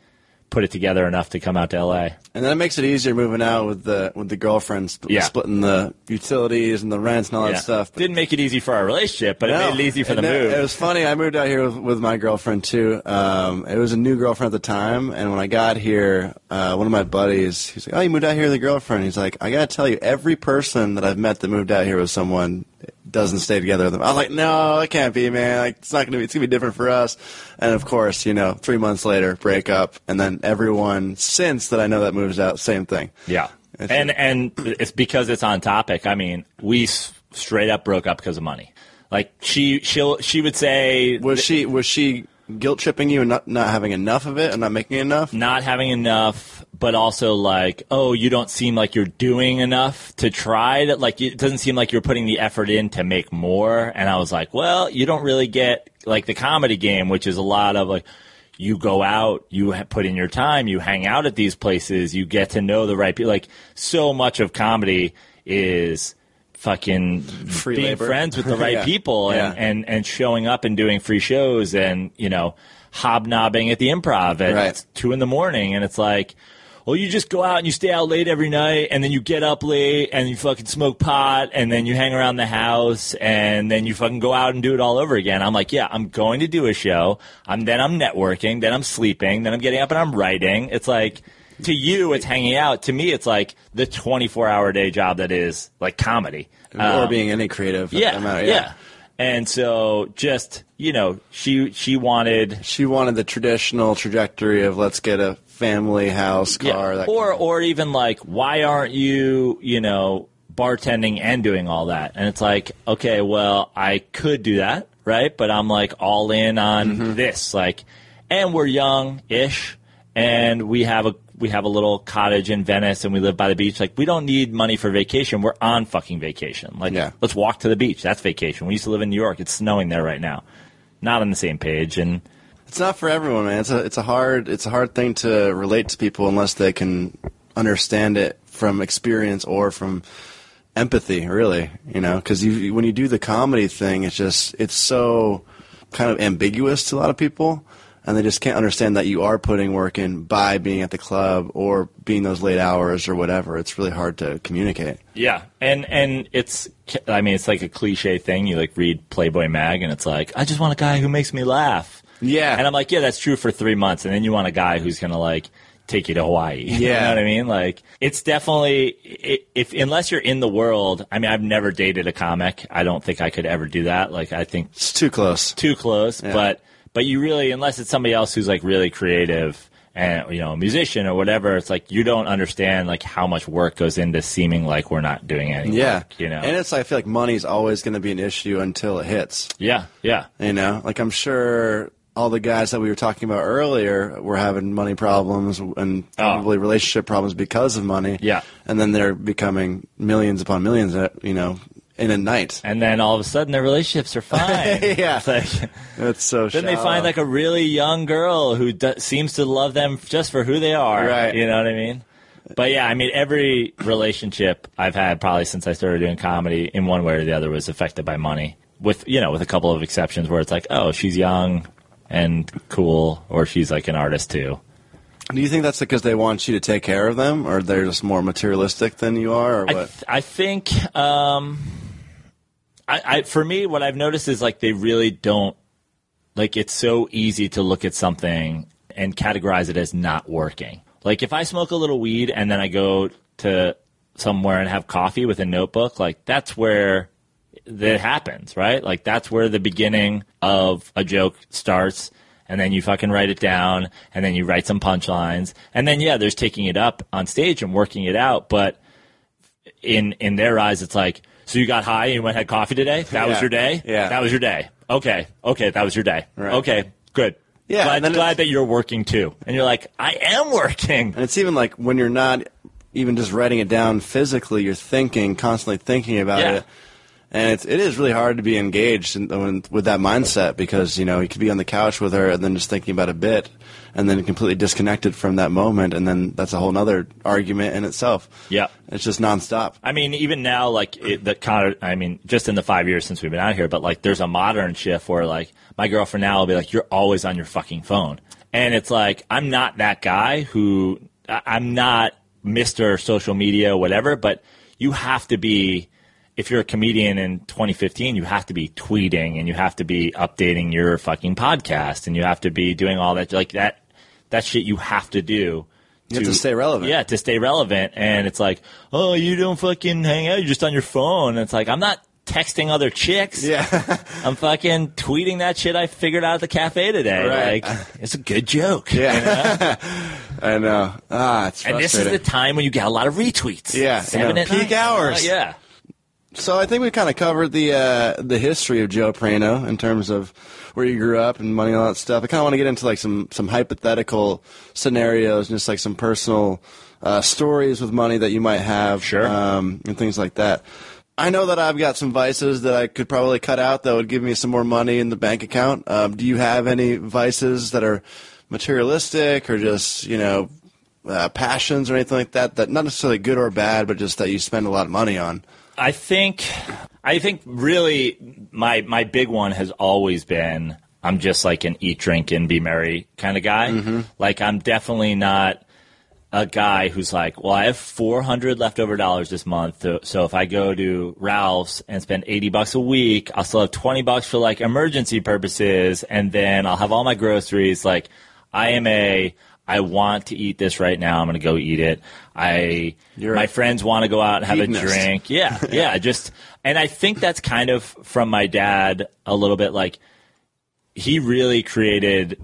put it together enough to come out to LA. And then it makes it easier moving out with the with the girlfriend, sp- Yeah. splitting the utilities and the rents and all Yeah. that stuff. But Didn't make it easy for our relationship, but No. it made it easy for the move. It was funny. I moved out here with, with my girlfriend too. Um, it was a new girlfriend at the time, and when I got here, uh, one of my buddies, he's like, "Oh, you moved out here with a girlfriend?" He's like, "I gotta tell you, every person that I've met that moved out here with someone doesn't stay together with them." I was like, "No, it can't be, man. Like, it's not gonna be. It's gonna be different for us." And of course, you know, three months later, break up, and then everyone since that I know that moves out, same thing. Yeah, It's- and and it's because it's on topic. I mean, we s- straight up broke up because of money. Like she she'll she would say Was she was she guilt tripping you and not not having enough of it and not making enough? not having enough, but also like, oh, you don't seem like you're doing enough to try to like. It doesn't seem like you're putting the effort in to make more. And I was like, well, you don't really get like the comedy game, which is a lot of like. You go out, you put in your time, you hang out at these places, you get to know the right people. Like so much of comedy is fucking Free being labor. friends with the right Yeah. people and, Yeah. and and showing up and doing free shows and you know hobnobbing at the improv at Right. two in the morning and it's like well you just go out and you stay out late every night and then you get up late and you fucking smoke pot and then you hang around the house and then you fucking go out and do it all over again. I'm like yeah i'm going to do a show. I'm then i'm networking then i'm sleeping then i'm getting up and i'm writing. It's like to you it's hanging out. To me it's like the 24 hour day job that is like comedy. Or Um, being any creative. yeah, no matter- yeah. And so just, you know, she she wanted She wanted the traditional trajectory of let's get a family house, car, that or kind of- or even like why aren't you, you know, bartending and doing all that? And it's like, okay, well, I could do that, right? But I'm like all in on Mm-hmm. this like and we're young-ish and we have a we have a little cottage in Venice and we live by the beach. Like we don't need money for vacation. We're on fucking vacation. Like Yeah. let's walk to the beach. That's vacation. We used to live in New York. It's snowing there right now. Not on the same page and it's not for everyone, man. It's a it's a hard it's a hard thing to relate to people unless they can understand it from experience or from empathy, really. You know, because when you do the comedy thing, it's just it's so kind of ambiguous to a lot of people. And they just can't understand that you are putting work in by being at the club or being those late hours or whatever. It's really hard to communicate. Yeah, and and it's I mean it's like a cliche thing. You like read Playboy mag, and it's like I just want a guy who makes me laugh. Yeah. and I'm like, yeah, that's true for three months, and then you want a guy who's gonna like take you to Hawaii. you Yeah. know what I mean? Like it's definitely i- if unless you're in the world. I mean, I've never dated a comic. I don't think I could ever do that. Like I think It's too close. too close, Yeah. but but you really unless it's somebody else who's like really creative and you know a musician or whatever, it's like you don't understand like how much work goes into seeming like we're not doing anything. Yeah. work. You know, And it's like, I feel like money's always going to be an issue until it hits. yeah, yeah, You know, like I'm sure all the guys that we were talking about earlier were having money problems and probably relationship problems because of money. Oh. Yeah. And then they're becoming millions upon millions, uh, you know, in a night. and then all of a sudden their relationships are fine. Yeah. It's like, It's so then they find like a really young girl who do- seems to love them just for who they are. Right. You know what I mean? But yeah, I mean, every relationship I've had probably since I started doing comedy in one way or the other was affected by money. With you know, with a couple of exceptions where it's like, oh, she's young and cool, or she's like an artist too. Do you think that's because they want you to take care of them, or they're just more materialistic than you are, or I, what? th- I think um, I, I for me, what I've noticed is like they really don't like. It's so easy to look at something and categorize it as not working. Like if I smoke a little weed and then I go to somewhere and have coffee with a notebook, like that's where that happens, right? Like that's where the beginning of a joke starts. And then you fucking write it down, and then you write some punchlines, and then yeah, there's taking it up on stage and working it out. But in in their eyes, it's like, so you got high and you went had coffee today. That was your day. Yeah. that was your day. Okay, okay, that was your day. Right. Okay, good. Yeah, glad, and glad that you're working too. And you're like, I am working. And it's even like when you're not even just writing it down physically, you're thinking, constantly thinking about Yeah. it. And it's, it is really hard to be engaged in, with that mindset because, you know, you could be on the couch with her and then just thinking about a bit and then completely disconnected from that moment. And then that's a whole other argument in itself. Yeah. It's just nonstop. I mean, even now, like it, the of, I mean, just in the five years since we've been out here, but like, there's a modern shift where like my girlfriend now will be like, "You're always on your fucking phone," and it's like I'm not that guy who I- I'm not Mister Social Media, whatever, but you have to be. If you're a comedian in 2015, you have to be tweeting and you have to be updating your fucking podcast and you have to be doing all that like that. That shit you have to do. You have to stay relevant. Yeah, to stay relevant. And it's like, oh, you don't fucking hang out. You're just on your phone. And it's like, I'm not texting other chicks. Yeah. I'm fucking tweeting that shit I figured out at the cafe today. Right. Like, it's a good joke. yeah. I know. Ah, it's And this is the time when you get a lot of retweets. Yeah, Seven you know, at peak hours. Uh, yeah. So I think we kind of covered the uh, the history of Joe Prano in terms of where you grew up and money and all that stuff. I kind of want to get into like some some hypothetical scenarios and just like some personal uh, stories with money that you might have, Sure. um, and things like that. I know that I've got some vices that I could probably cut out that would give me some more money in the bank account. Um, do you have any vices that are materialistic or just you know uh, passions or anything like that that not necessarily good or bad, but just that you spend a lot of money on? I think I think really my my big one has always been I'm just like an eat, drink, and be merry kind of guy. Mm-hmm. Like I'm definitely not a guy who's like, well, I have 400 leftover dollars this month, so- so if I go to Ralph's and spend 80 bucks a week, I'll still have 20 bucks for like emergency purposes, and then I'll have all my groceries. Like I am a I want to eat this right now. I'm going to go eat it. I You're my friends want to go out and have a drink. Yeah, yeah. Just and I think that's kind of from my dad a little bit like he really created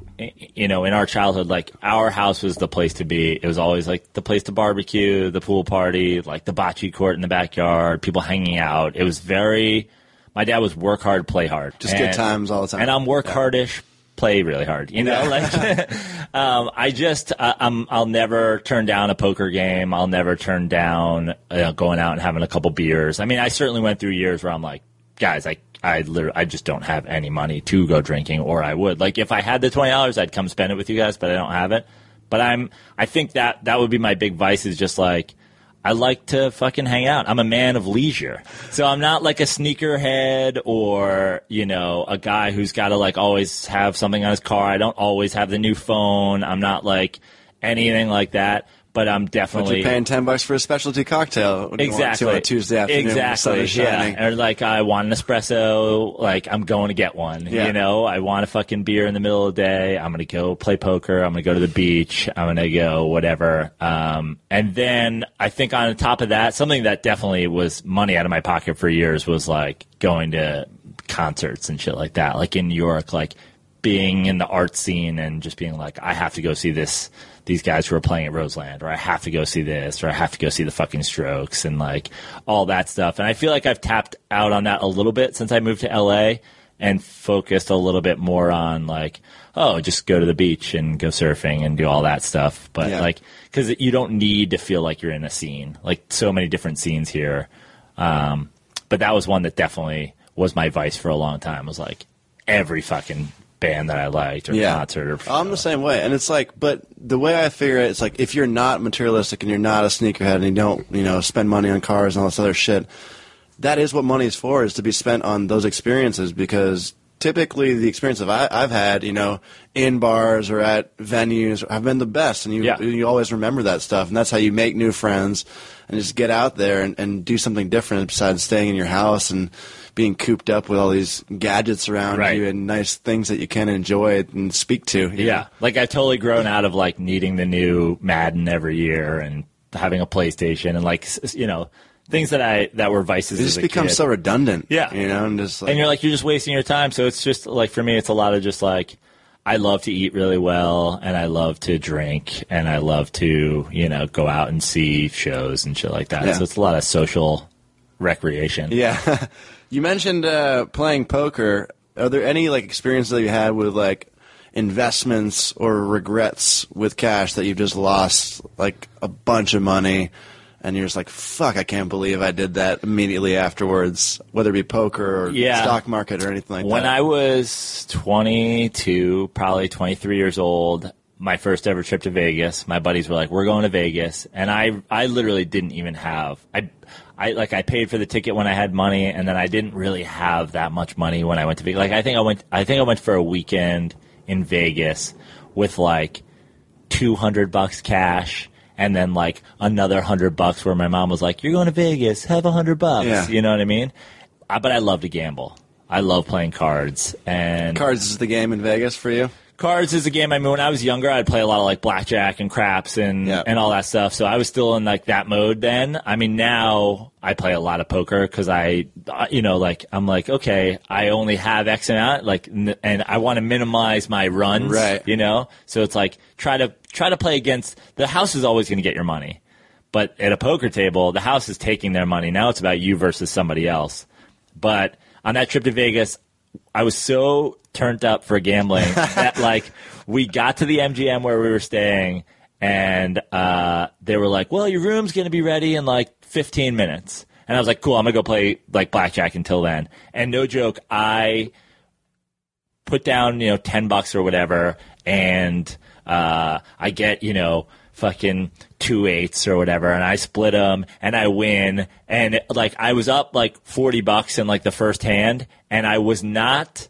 you know in our childhood like our house was the place to be it was always like the place to barbecue the pool party like the bocce court in the backyard people hanging out it was very my dad was work hard play hard Just good times all the time. and i'm work hardish play really hard you know like um, i just uh, I'm, i'll never turn down a poker game i'll never turn down uh, going out and having a couple beers i mean i certainly went through years where i'm like guys i I literally, I just don't have any money to go drinking, or I would. Like, if I had the twenty dollars, I'd come spend it with you guys, but I don't have it. But I'm, I think that that would be my big vice is just like, I like to fucking hang out. I'm a man of leisure. So I'm not like a sneakerhead or, you know, a guy who's got to like always have something on his car. I don't always have the new phone. I'm not like anything like that, but I'm But definitely you're paying ten bucks for a specialty cocktail when you want exactly on a Tuesday afternoon. when the sun Exactly. Yeah. Or like I want an espresso. Like I'm going to get one. Yeah. You know, I want a fucking beer in the middle of the day. I'm gonna go play poker. I'm gonna go to the beach. I'm gonna go whatever. Um, and then I think on top of that, something that definitely was money out of my pocket for years was like going to concerts and shit like that. Like in New York, like being in the art scene and just being like, I have to go see this, these guys who are playing at Roseland, or I have to go see this, or I have to go see the fucking Strokes, and like all that stuff. And I feel like I've tapped out on that a little bit since I moved to LA and focused a little bit more on like, oh, just go to the beach and go surfing and do all that stuff. But Yeah. like, because you don't need to feel like you're in a scene, like so many different scenes here. Um, but that was one that definitely was my vice for a long time. Was like every fucking band that I liked or concert or I'm the same way, and it's like, but the way I figure it, it's like if you're not materialistic and you're not a sneakerhead and you don't, you know, spend money on cars and all this other shit, that is what money is for, is to be spent on those experiences because typically the experience that I, I've had, you know, in bars or at venues have been the best, and you Yeah. you always remember that stuff, and that's how you make new friends and just get out there and, and do something different besides staying in your house and being cooped up with all these gadgets around Right. you and nice things that you can enjoy and speak to. Yeah, like I've totally grown out of like needing the new Madden every year and having a PlayStation and like you know things that I that were vices. It just becomes so redundant. Yeah. You know, and just like, and you're like you're just wasting your time. So it's just like for me, it's a lot of just like I love to eat really well, and I love to drink, and I love to you know go out and see shows and shit like that. Yeah. So it's a lot of social recreation. yeah. you mentioned uh, playing poker. Are there any like experiences that you had with like investments or regrets with cash that you've just lost like a bunch of money and you're just like, fuck, I can't believe I did that immediately afterwards, whether it be poker or Yeah. stock market or anything like when that? When I was 22, probably 23 years old, my first ever trip to Vegas, my buddies were like, "We're going to Vegas," and I, I literally didn't even have, I, I like, I paid for the ticket when I had money, and then I didn't really have that much money when I went to Vegas. Like, I think I went, I think I went for a weekend in Vegas with like 200 bucks cash. And then like another hundred bucks where my mom was like, "You're going to Vegas, have a hundred bucks." Yeah. You know what I mean? I, but I love to gamble. I love playing cards, and Cards is the game in Vegas for you? Cards is a game. I mean, when I was younger, I'd play a lot of like blackjack and craps and Yeah. and all that stuff. So I was still in like that mode then. I mean, now I play a lot of poker because I, you know, like I'm like, okay, I only have X amount, like, n- and I want to minimize my runs, Right. You know, so it's like try to try to play against the house is always going to get your money. But at a poker table, the house is taking their money. Now it's about you versus somebody else. But on that trip to Vegas, I was so turned up for gambling that like we got to the MGM where we were staying and uh, they were like, "Well, your room's going to be ready in like 15 minutes." And I was like, "Cool, I'm going to go play like blackjack until then." And no joke, I put down, you know, 10 bucks or whatever and uh, I get, you know, fucking two eights or whatever and I split them and I win and like I was up like 40 bucks in like the first hand and I was not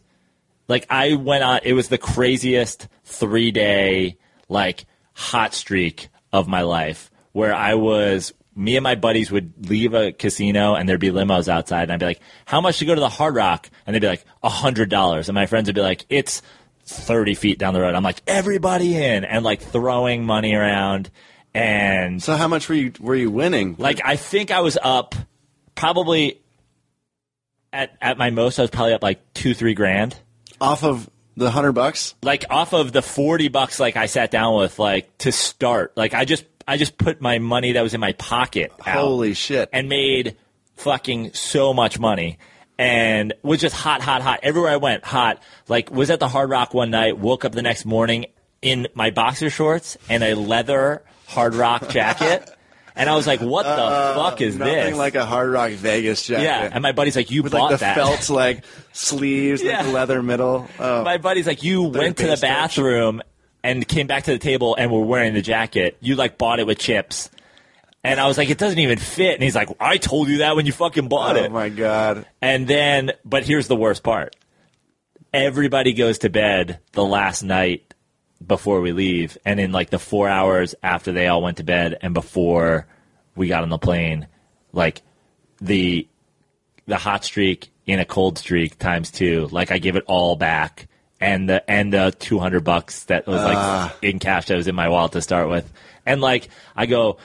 like I went on it was the craziest 3 day like hot streak of my life where I was me and my buddies would leave a casino and there'd be limos outside and I'd be like, How much to go to the hard rock? And they'd be like, a hundred dollars. And my friends would be like, It's thirty feet down the road. I'm like, everybody in and like throwing money around and So how much were you were you winning? like I think I was up probably at at my most I was probably up like two, three grand off of the hundred bucks? like off of the 40 bucks like I sat down with like to start like I just I just put my money that was in my pocket out Holy shit. and made fucking so much money and was just hot hot hot everywhere I went hot like was at the Hard Rock one night woke up the next morning in my boxer shorts and a leather Hard Rock jacket and I was like what the fuck is Uh, Nothing this like a Hard Rock Vegas jacket. yeah and my buddy's like you with bought like the that felt like sleeves, Yeah. the leather middle. Oh. my buddy's like, you went to the touch. bathroom and came back to the table and were wearing the jacket. You like bought it with chips. And I was like, it doesn't even fit. And he's like, I told you that when you fucking bought oh it. Oh my god. And then, but here's the worst part. Everybody goes to bed the last night before we leave. And in like the four hours after they all went to bed and before we got on the plane, like the the hot streak in a cold streak times two. Like I give it all back, and the and the two hundred bucks that was like ah. in cash that was in my wallet to start with, and like I go.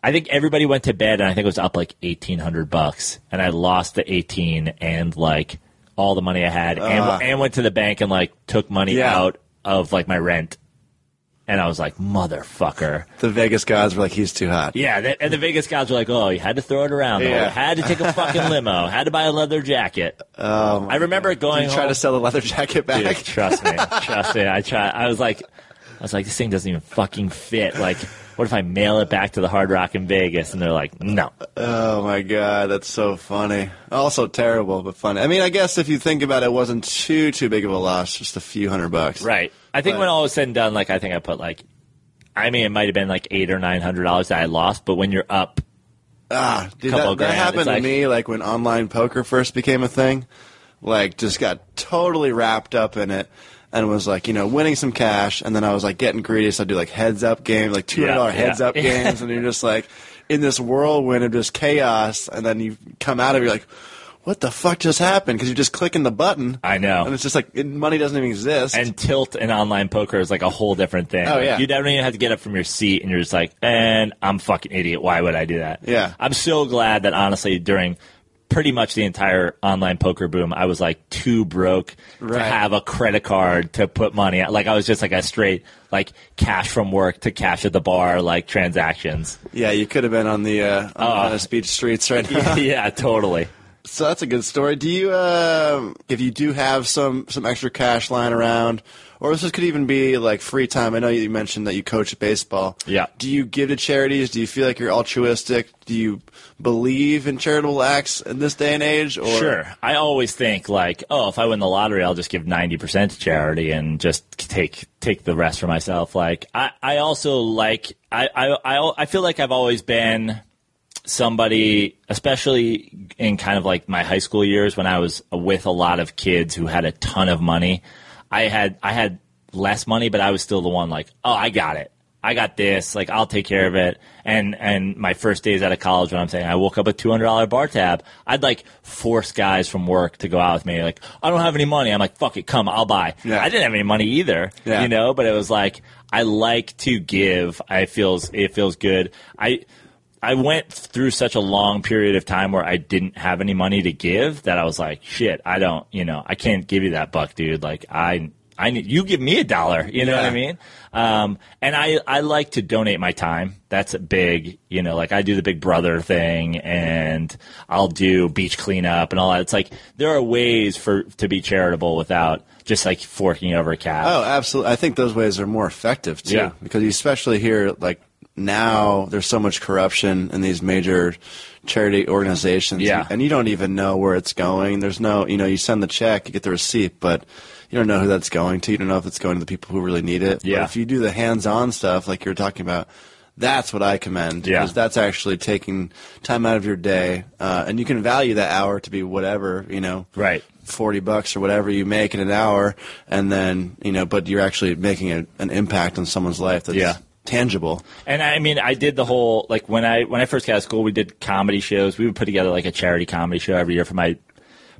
I think everybody went to bed, and I think it was up like eighteen hundred bucks, and I lost the eighteen and like all the money I had, and ah. and went to the bank and like took money Yeah. out of like my rent, and I was like, motherfucker. The Vegas gods were like, he's too hot. Yeah, and the Vegas guys were like, "Oh, you had to throw it around. though. Yeah. Had to take a fucking limo. Had to buy a leather jacket." Um, I remember going Did you try home. to sell the leather jacket back? Dude, trust me, trust me. I try. I was like, I was like, this thing doesn't even fucking fit. Like, what if I mail it back to the Hard Rock in Vegas? And they're like, no. Oh my god, that's so funny. Also terrible, but funny. I mean, I guess if you think about it, it wasn't too too big of a loss, just a few hundred bucks. Right. I think But- when all was said and done, like I think I put like, I mean, it might have been like eight or nine hundred dollars that I lost. But when you're up, Ah, dude, that, that grand, happened to like- me like when online poker first became a thing. Like, just got totally wrapped up in it. And was like, you know, winning some cash, and then I was like getting greedy, so I'd do like heads up games, like two hundred dollar Yeah, yeah. heads up games, and you're just like in this whirlwind of just chaos, and then you come out of it, you're like, what the fuck just happened? Because you're just clicking the button. I know. and it's just like it, money doesn't even exist. and tilt and online poker is like a whole different thing. Oh, Like, yeah. you don't even have to get up from your seat, and you're just like, and I'm fucking idiot. Why would I do that? Yeah. I'm so glad that honestly during pretty much the entire online poker boom, I was like too broke to have a credit card to put money. Like I was just like a straight like cash from work to cash at the bar like transactions. yeah, you could have been on the uh, on Oh. the speech streets right now. yeah, totally. So that's a good story. Do you, um, if you do have some some extra cash lying around, or this could even be like free time? I know you mentioned that you coach baseball. Yeah. Do you give to charities? Do you feel like you're altruistic? Do you believe in charitable acts in this day and age? Or Sure. I always think like, oh, if I win the lottery, I'll just give ninety percent to charity and just take take the rest for myself. Like, I, I also like I, I I I feel like I've always been somebody, especially in kind of like my high school years when I was with a lot of kids who had a ton of money. I had I had less money, but I was still the one like, oh, I got it. I got this. Like, I'll take care of it. And and my first days out of college, when I'm saying I woke up with two hundred dollar bar tab, I'd like force guys from work to go out with me. Like, I don't have any money. I'm like, fuck it, come, I'll buy. Yeah. I didn't have any money either, Yeah. you know. But it was like I like to give. I feels it feels good. I. I went through such a long period of time where I didn't have any money to give that I was like, shit, I don't, you know, I can't give you that buck, dude. Like, I, I need, you give me a dollar, you know what I mean? Um, and I, I like to donate my time. That's a big, you know, like I do the big brother thing and I'll do beach cleanup and all that. It's like, there are ways for, to be charitable without just like forking over cash. Oh, absolutely. I think those ways are more effective too, Yeah. because you especially here, like now, there's so much corruption in these major charity organizations, Yeah. and you don't even know where it's going. There's no, you know, you send the check, you get the receipt, but you don't know who that's going to. You don't know if it's going to the people who really need it. Yeah. But if you do the hands-on stuff, like you were talking about. That's what I commend. Yeah. because that's actually taking time out of your day, uh, and you can value that hour to be whatever you know Right. 40 bucks or whatever you make in an hour and then you know but you're actually making a, an impact on someone's life that's Yeah. Tangible And I mean, I did the whole like when I when I first got out of school, we did comedy shows. We would put together like a charity comedy show every year for my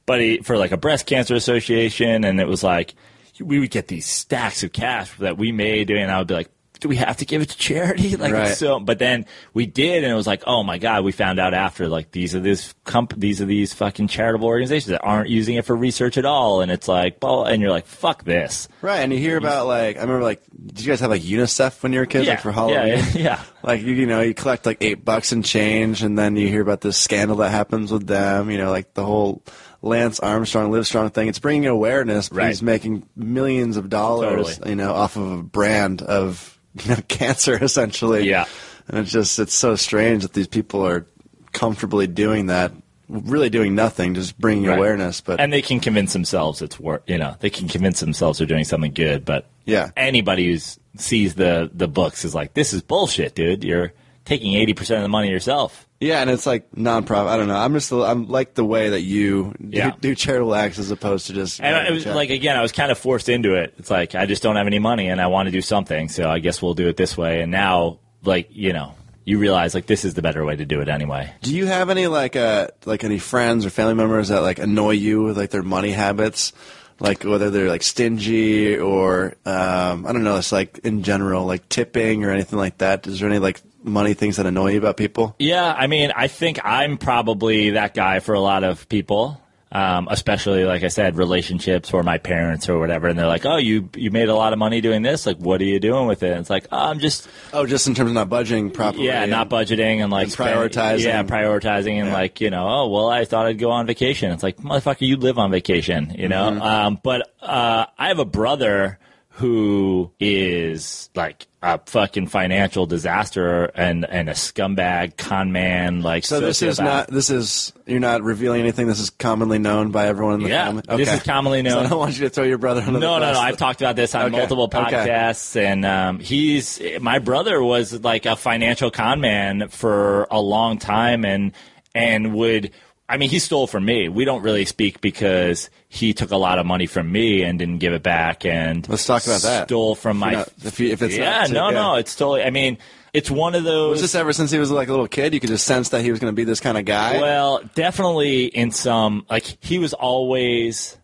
buddy for like a breast cancer association, and it was like we would get these stacks of cash that we made. And I would be like, do we have to give it to charity? Like Right. so, but then we did, and it was like, oh my god, we found out after like these are these comp- these are these fucking charitable organizations that aren't using it for research at all, and it's like, well, and you're like, fuck this. right and you hear about like i remember like did you guys have like unicef when you were kids Yeah, like for halloween yeah, yeah. like you, you know you collect like eight bucks and change and then you hear about this scandal that happens with them you know like the whole Lance Armstrong, Livestrong thing. It's bringing awareness. Right. He's making millions of dollars, Totally. you know, off of a brand of you know, cancer, essentially. Yeah. And it's just it's so strange that these people are comfortably doing that, really doing nothing, just bringing Right. awareness. But and they can convince themselves it's work. You know, they can convince themselves they're doing something good. But Yeah. anybody who sees the the books is like, this is bullshit, dude. You're taking eighty percent of the money yourself. Yeah, and it's like nonprofit. I don't know. I'm just I'm like the way that you Yeah. do, do charitable acts as opposed to just And it was check. like again, I was kind of forced into it. It's like I just don't have any money, and I want to do something, so I guess we'll do it this way. And now, like you know, you realize like this is the better way to do it anyway. Do you have any like uh like any friends or family members that like annoy you with like their money habits? Like whether they're like stingy or um, I don't know, it's like in general like tipping or anything like that. Is there any like money things that annoy you about people? Yeah, I mean, I think I'm probably that guy for a lot of people, um, especially like I said, relationships or my parents or whatever. And they're like, "Oh, you you made a lot of money doing this. Like, what are you doing with it?" And it's like, oh, "I'm just Oh, just in terms of not budgeting properly. yeah, not budgeting and like And prioritizing. yeah, prioritizing and Yeah. like you know, oh well, I thought I'd go on vacation. It's like motherfucker, you live on vacation, you know. Mm-hmm. Um, but uh, I have a brother who is like a fucking financial disaster and and a scumbag con man. Like So this is not. This is you're not revealing anything. This is commonly known by everyone in the Yeah, family. this is commonly known So I don't want you to throw your brother under the No, no, bus. no. I've talked about this on Okay, multiple okay. podcasts, and um, he's my brother was like a financial con man for a long time, and and would. I mean, he stole from me. We don't really speak because he took a lot of money from me and didn't give it back. And Let's talk about that. Stole from If my. not- if you- if it's yeah, not- no, yeah. no. It's totally. I mean, it's one of those. Was this ever since he was like a little kid? You could just sense that he was going to be this kind of guy. Well, definitely in some like he was always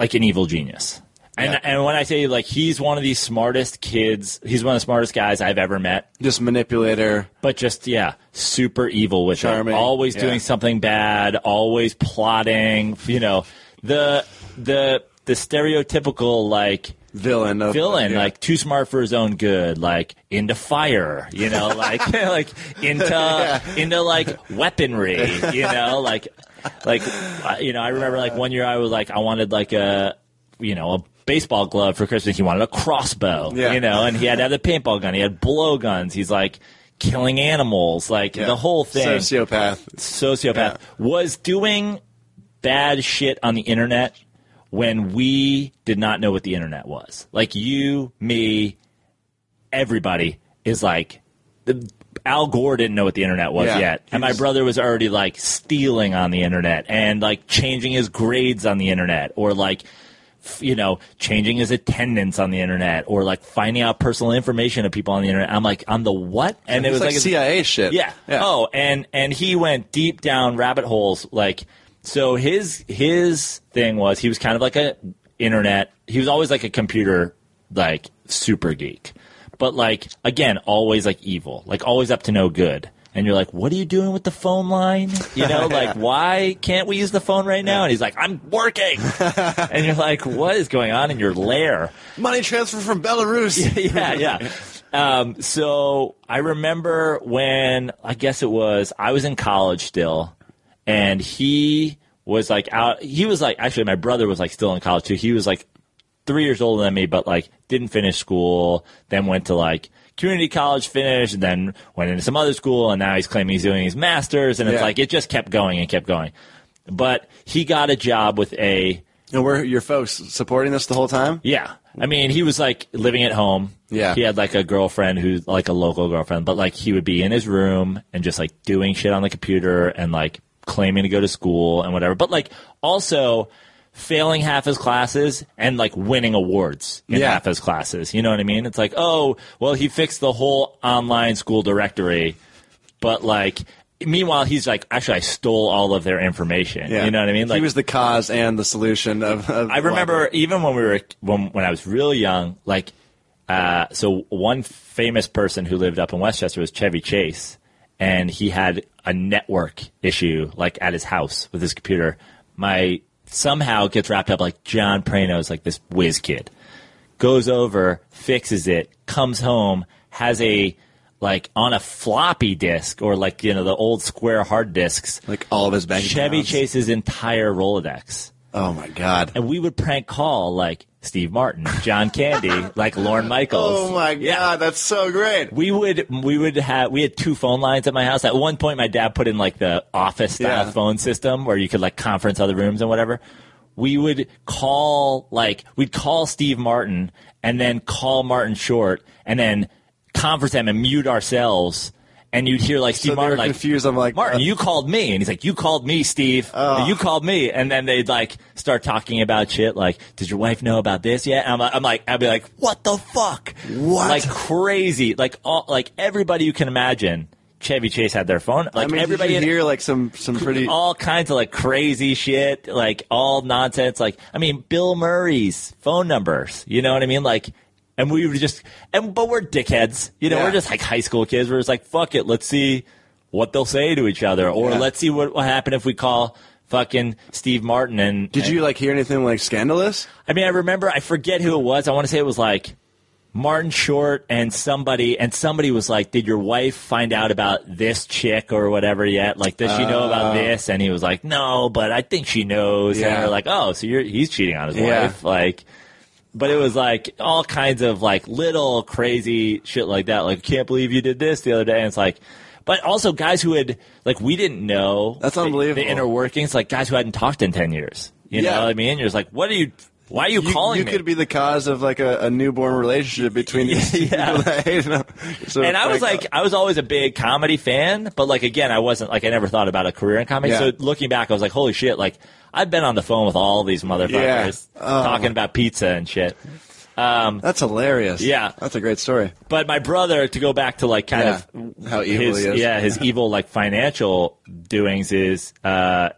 like an evil genius. And Yeah. and when I say like he's one of the smartest kids, he's one of the smartest guys I've ever met. just manipulator. But just yeah, super evil with Charming, it. Always yeah. doing something bad, always plotting, you know. The the the stereotypical like villain. Of, villain, yeah. like too smart for his own good, like into fire, you know, like like into into like weaponry, you know, like like you know, I remember like one year I was like I wanted like a you know a baseball glove for Christmas. He wanted a crossbow, Yeah. you know, and he had to have the paintball gun. He had blowguns. He's like killing animals, like Yeah. the whole thing Sociopath. sociopath was doing bad shit on the internet when we did not know what the internet was. Like you, me, everybody is like the, Al Gore didn't know what the internet was Yeah, yet, and my brother was already like stealing on the internet and like changing his grades on the internet or like you know changing his attendance on the internet or like finding out personal information of people on the internet. I'm like I'm the what? And it was like, like CIA shit. yeah. Oh, and and he went deep down rabbit holes. Like, so his his thing was he was kind of like a internet. He was always like a computer like super geek, but like again, always like evil, like always up to no good. And you're like, what are you doing with the phone line? You know, like, why can't we use the phone right now? And he's like, I'm working. and you're like, what is going on in your lair? Money transfer from Belarus. yeah, yeah. Um, so I remember when I guess it was I was in college still, and he was like out. He was like actually my brother was like still in college too. He was like three years older than me, but like didn't finish school. Then went to like community college, finished, and then went into some other school, and now he's claiming he's doing his masters, and it's Yeah. like it just kept going and kept going. But he got a job with a And were your folks supporting this the whole time? yeah. I mean, he was like living at home. Yeah. He had like a girlfriend who's like a local girlfriend, but like he would be in his room and just like doing shit on the computer and like claiming to go to school and whatever. But like also failing half his classes and like winning awards in Yeah. half his classes. You know what I mean? It's like, oh, well, he fixed the whole online school directory, but like, meanwhile, he's like, actually, I stole all of their information. Yeah. You know what I mean? Like, he was the cause and the solution of. of I remember even when we were when when I was really young, like uh, so one famous person who lived up in Westchester was Chevy Chase, and he had a network issue like at his house with his computer. My somehow it gets wrapped up like John Prano's like this whiz kid goes over, fixes it, comes home, has a like on a floppy disk or like you know the old square hard disks. like all of his bank Chevy accounts. Chase's entire Rolodex Oh my god. and we would prank call like Steve Martin, John Candy, like Lorne Michaels. Oh my god, Yeah. that's so great. We would we would have we had two phone lines at my house. At one point, my dad put in like the office style Yeah. phone system where you could like conference other rooms and whatever. We would call like we'd call Steve Martin and then call Martin Short and then conference them and mute ourselves. And you'd hear like Steve So Martin like confused. I'm like, Martin, uh, you called me, and he's like, "You called me, Steve. You called me." And then they'd like start talking about shit, like, "Did your wife know about this yet?" And I'm, I'm like, I'd be like, "What the fuck? What? Like crazy? Like all, like everybody you can imagine." Chevy Chase had their phone. Like I mean, everybody did hear like some some pretty. all kinds of like crazy shit, like all nonsense. Like I mean, Bill Murray's phone numbers. You know what I mean? Like, and we would just, and but we're dickheads. You know, Yeah. we're just like high school kids. We're just like, fuck it, let's see what they'll say to each other, or Yeah. let's see what will happen if we call fucking Steve Martin. And Did you like hear anything like scandalous? I mean, I remember, I forget who it was. I want to say it was like Martin Short and somebody, and somebody was like, Did your wife find out about this chick or whatever yet? Like, does she know about oh. this? And he was like, No, but I think she knows. And Yeah. they're like, Oh, so you're, he's cheating on his Yeah. wife. Like, but it was like all kinds of like little crazy shit like that. Like, can't believe you did this the other day. And it's like, but also guys who had, like, we didn't know. That's the- unbelievable. The inner workings, like guys who hadn't talked in 10 years. You Yeah. know what I mean? You're just like, what are you, why are you, You, calling you me? could be the cause of like a, a newborn relationship between these two Yeah. people that hate them. So and I was like, uh, I was always a big comedy fan, but like again, I wasn't like I never thought about a career in comedy. Yeah. So looking back, I was like, holy shit! Like I've been on the phone with all these motherfuckers Yeah. Oh. talking about pizza and shit. that's hilarious. Yeah. that's a great story. But my brother, to go back to like kind Yeah. of How evil his, he is. yeah, his evil like financial doings is uh,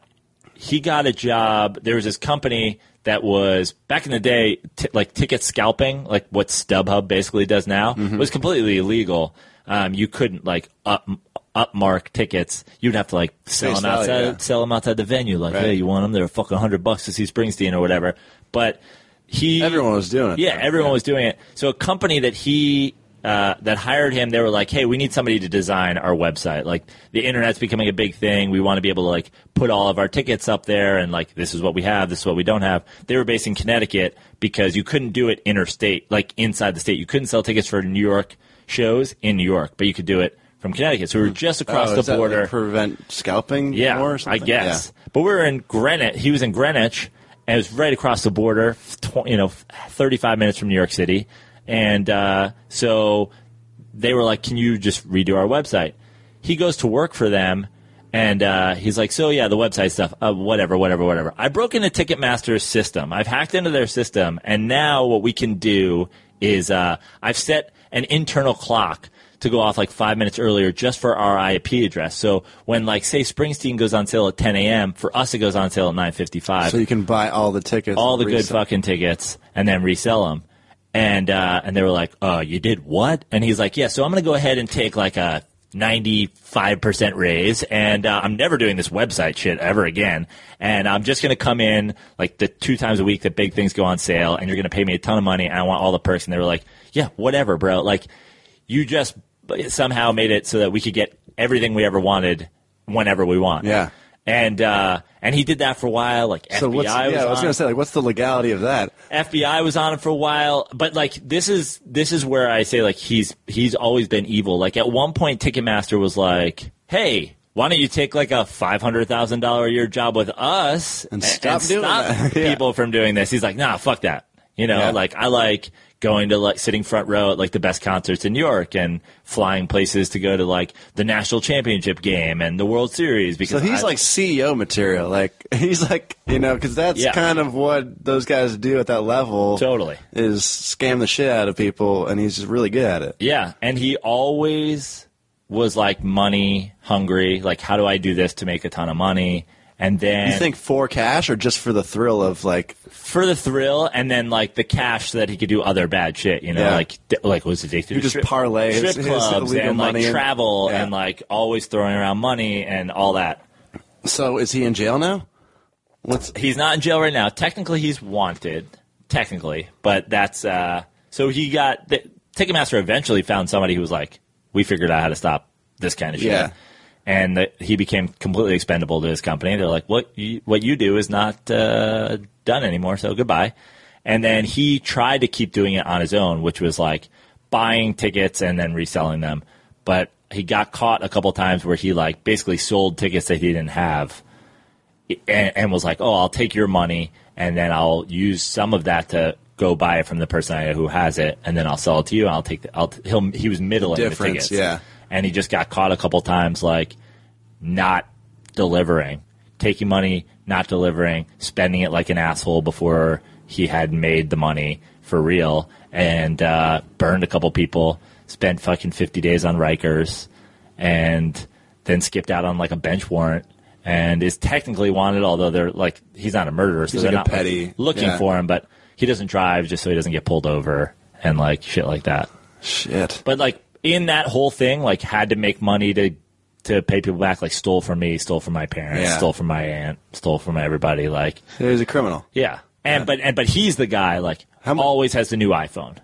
he got a job. There was this company that was back in the day, t- like ticket scalping, like what StubHub basically does now, Mm-hmm. was completely illegal. Um, you couldn't like up upmark tickets. You'd have to like sell them value, outside, yeah. sell them outside the venue. Like, Right. hey, you want them? They're fucking hundred bucks to see Springsteen or whatever. But he Everyone was doing it. yeah, though. everyone was doing it. So a company that he uh, that hired him, they were like, "Hey, we need somebody to design our website. Like the internet's becoming a big thing. We want to be able to like put all of our tickets up there, and like this is what we have, this is what we don't have." They were based in Connecticut because you couldn't do it interstate, like inside the state. You couldn't sell tickets for New York shows in New York, but you could do it from Connecticut. So we were just across Oh, the that, like, border. prevent scalping. Yeah, more or I guess. But we were in Greenwich. He was in Greenwich, and it was right across the border. Tw- you know, thirty-five minutes from New York City, and uh, so they were like, "Can you just redo our website?" He goes to work for them, and uh, he's like, "So yeah, the website stuff, uh, whatever, whatever, whatever." I broke into Ticketmaster's system. I've hacked into their system, and now what we can do is uh, I've set an internal clock to go off like five minutes earlier just for our IP address. So when like say Springsteen goes on sale at 10 a.m., for us it goes on sale at 9:55 So you can buy all the tickets. all the good fucking tickets and then resell them. And uh, and they were like, "Oh, you did what?" And he's like, "Yeah, so I'm going to go ahead and take like a 95% raise and uh, I'm never doing this website shit ever again. And I'm just going to come in like the two times a week that big things go on sale and you're going to pay me a ton of money and I want all the perks." And they were like, "Yeah, whatever, bro. Like you just somehow made it so that we could get everything we ever wanted whenever we want." Yeah. And uh, and he did that for a while. Like So FBI what's, was yeah, I was on. to say, like, what's the legality of that? FBI was on him for a while, but like this is this is where I say like he's he's always been evil. Like at one point, Ticketmaster was like, "Hey, why don't you take like a five hundred thousand dollar a year job with us And a- stop doing stop that." Yeah. people from doing this?" He's like, "Nah, fuck that." You know, Yeah. like I like going to like sitting front row at like the best concerts in New York and flying places to go to like the national championship game and the World Series So because he's I- like CEO material. Like he's like you know because that's Yeah. kind of what those guys do at that level. Totally. is scam the shit out of people, and he's just really good at it. Yeah, and he always was like money hungry. Like, how do I do this to make a ton of money? And then You think for cash or just for the thrill of like for the thrill, and then like the cash so that he could do other bad shit. You know, Yeah. like like was addicted You to just strip, parlay his- strip his clubs illegal and like travel Yeah. and like always throwing around money and all that. so is he in jail now? What's He's not in jail right now. Technically, he's wanted. Technically, but that's uh. So he got the, Ticketmaster eventually found somebody who was like, "We figured out how to stop this kind of shit." Yeah. And that he became completely expendable to his company. They're like, "What you, what you do is not uh, done anymore, so goodbye." And then he tried to keep doing it on his own, which was like buying tickets and then reselling them. But he got caught a couple times where he like basically sold tickets that he didn't have and, and was like, "Oh, I'll take your money, and then I'll use some of that to go buy it from the person I know who has it, and then I'll sell it to you. And I'll take the. I'll he'll he was middling the, tickets, yeah. And he just got caught a couple times, like not delivering, taking money, not delivering, spending it like an asshole before he had made the money for real, and uh, burned a couple people. Spent fucking fifty days on Rikers, and then skipped out on like a bench warrant. And is technically wanted, although they're like he's not a murderer, so He's they're like not like, petty- looking yeah. for him. But he doesn't drive just so he doesn't get pulled over and like shit like that. shit? But like in that whole thing, like had to make money to to pay people back. Like stole from me, stole from my parents, Yeah. stole from my aunt, stole from everybody. Like He's a criminal. yeah, and but and but he's the guy. Like How mu- always has the new iPhone.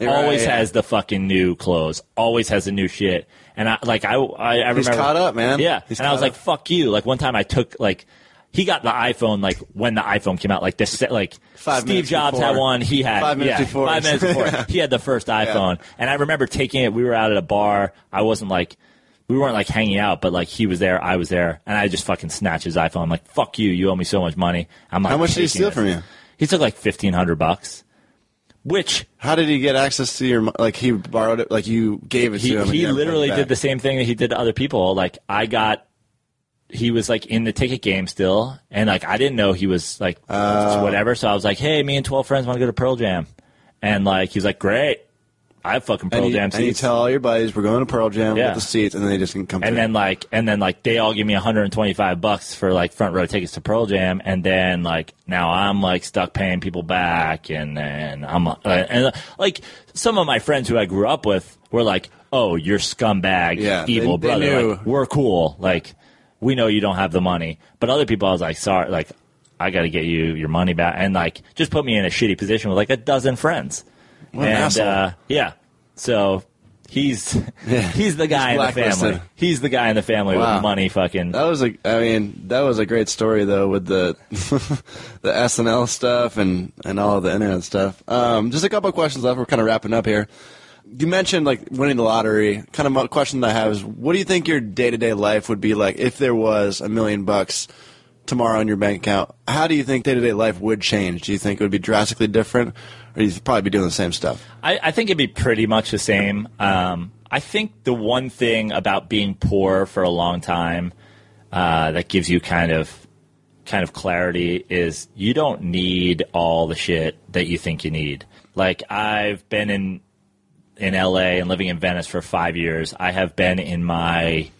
Right, always yeah. has the fucking new clothes. Always has the new shit. And I like I I, I He's remember caught up, man. Yeah, He's and I was caught like, "Fuck you!" Like one time I took like he got the iPhone like when the iPhone came out. Like this like Five Steve Jobs had one. He had Five minutes yeah, before. Five minutes before he had the first iPhone, and I remember taking it. We were out at a bar. I wasn't like. We weren't like hanging out, but like he was there, I was there, and I just fucking snatched his iPhone. I'm like, "Fuck you! You owe me so much money." I'm like, How much did he steal it. from you? He took like fifteen hundred bucks, which How did he get access to your? Like he borrowed it. Like you gave it he to him. he literally did the same thing that he did to other people. Like I got, he was like in the ticket game still, and like I didn't know he was like Oh. whatever. So I was like, hey, me and twelve friends want to go to Pearl Jam, and like he's like, great, I have fucking Pearl And you, Jam and you tell all your buddies we're going to Pearl Jam Yeah. with the seats, and then they just can come. and through. then like and then like they all give me 125 bucks for like front row tickets to Pearl Jam and then like now I'm like stuck paying people back and then I'm uh, and uh, like some of my friends who I grew up with were like oh you're scumbag Yeah, evil they- they brother like we're cool like we know you don't have the money but other people I was like sorry like I got to get you your money back, and like just put me in a shitty position with like a dozen friends. What and asshole. uh, yeah, so he's he's the guy in the family. He's the guy in the family Wow. with money. Fucking That was a, I mean, that was a great story though with the the SNL stuff and and all of the internet stuff. Um, just a couple of questions left. We're kind of wrapping up here. You mentioned like winning the lottery. Kind of a question that I have is, what do you think your day to day life would be like if there was a million bucks tomorrow in your bank account? How do you think day to day life would change? Do you think it would be drastically different, or you'd probably be doing the same stuff? I, I think it'd be pretty much the same. Um, I think the one thing about being poor for a long time uh, that gives you kind of kind of clarity is you don't need all the shit that you think you need. Like I've been in in LA and living in Venice for five years. I have been in my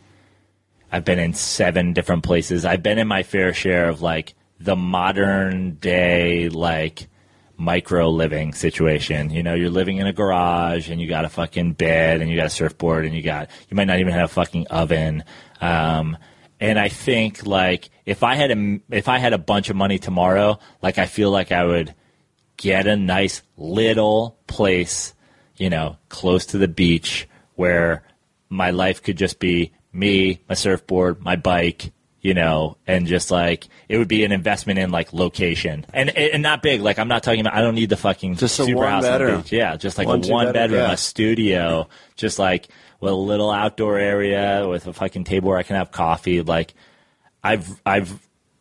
I've been in seven different places. I've been in my fair share of like the modern day like micro living situation. You know, you're living in a garage and you got a fucking bed and you got a surfboard and you got you might not even have a fucking oven. Um, and I think like if I had a if I had a bunch of money tomorrow, like I feel like I would get a nice little place, you know, close to the beach where my life could just be me, my surfboard, my bike, you know, and just like it would be an investment in like location and and not big. Like I'm not talking about. I don't need the fucking Just a super one house on the bedroom. beach. Yeah, just like One, a one bedroom, bedroom, yeah. a studio, just like with a little outdoor area with a fucking table where I can have coffee. Like I've I've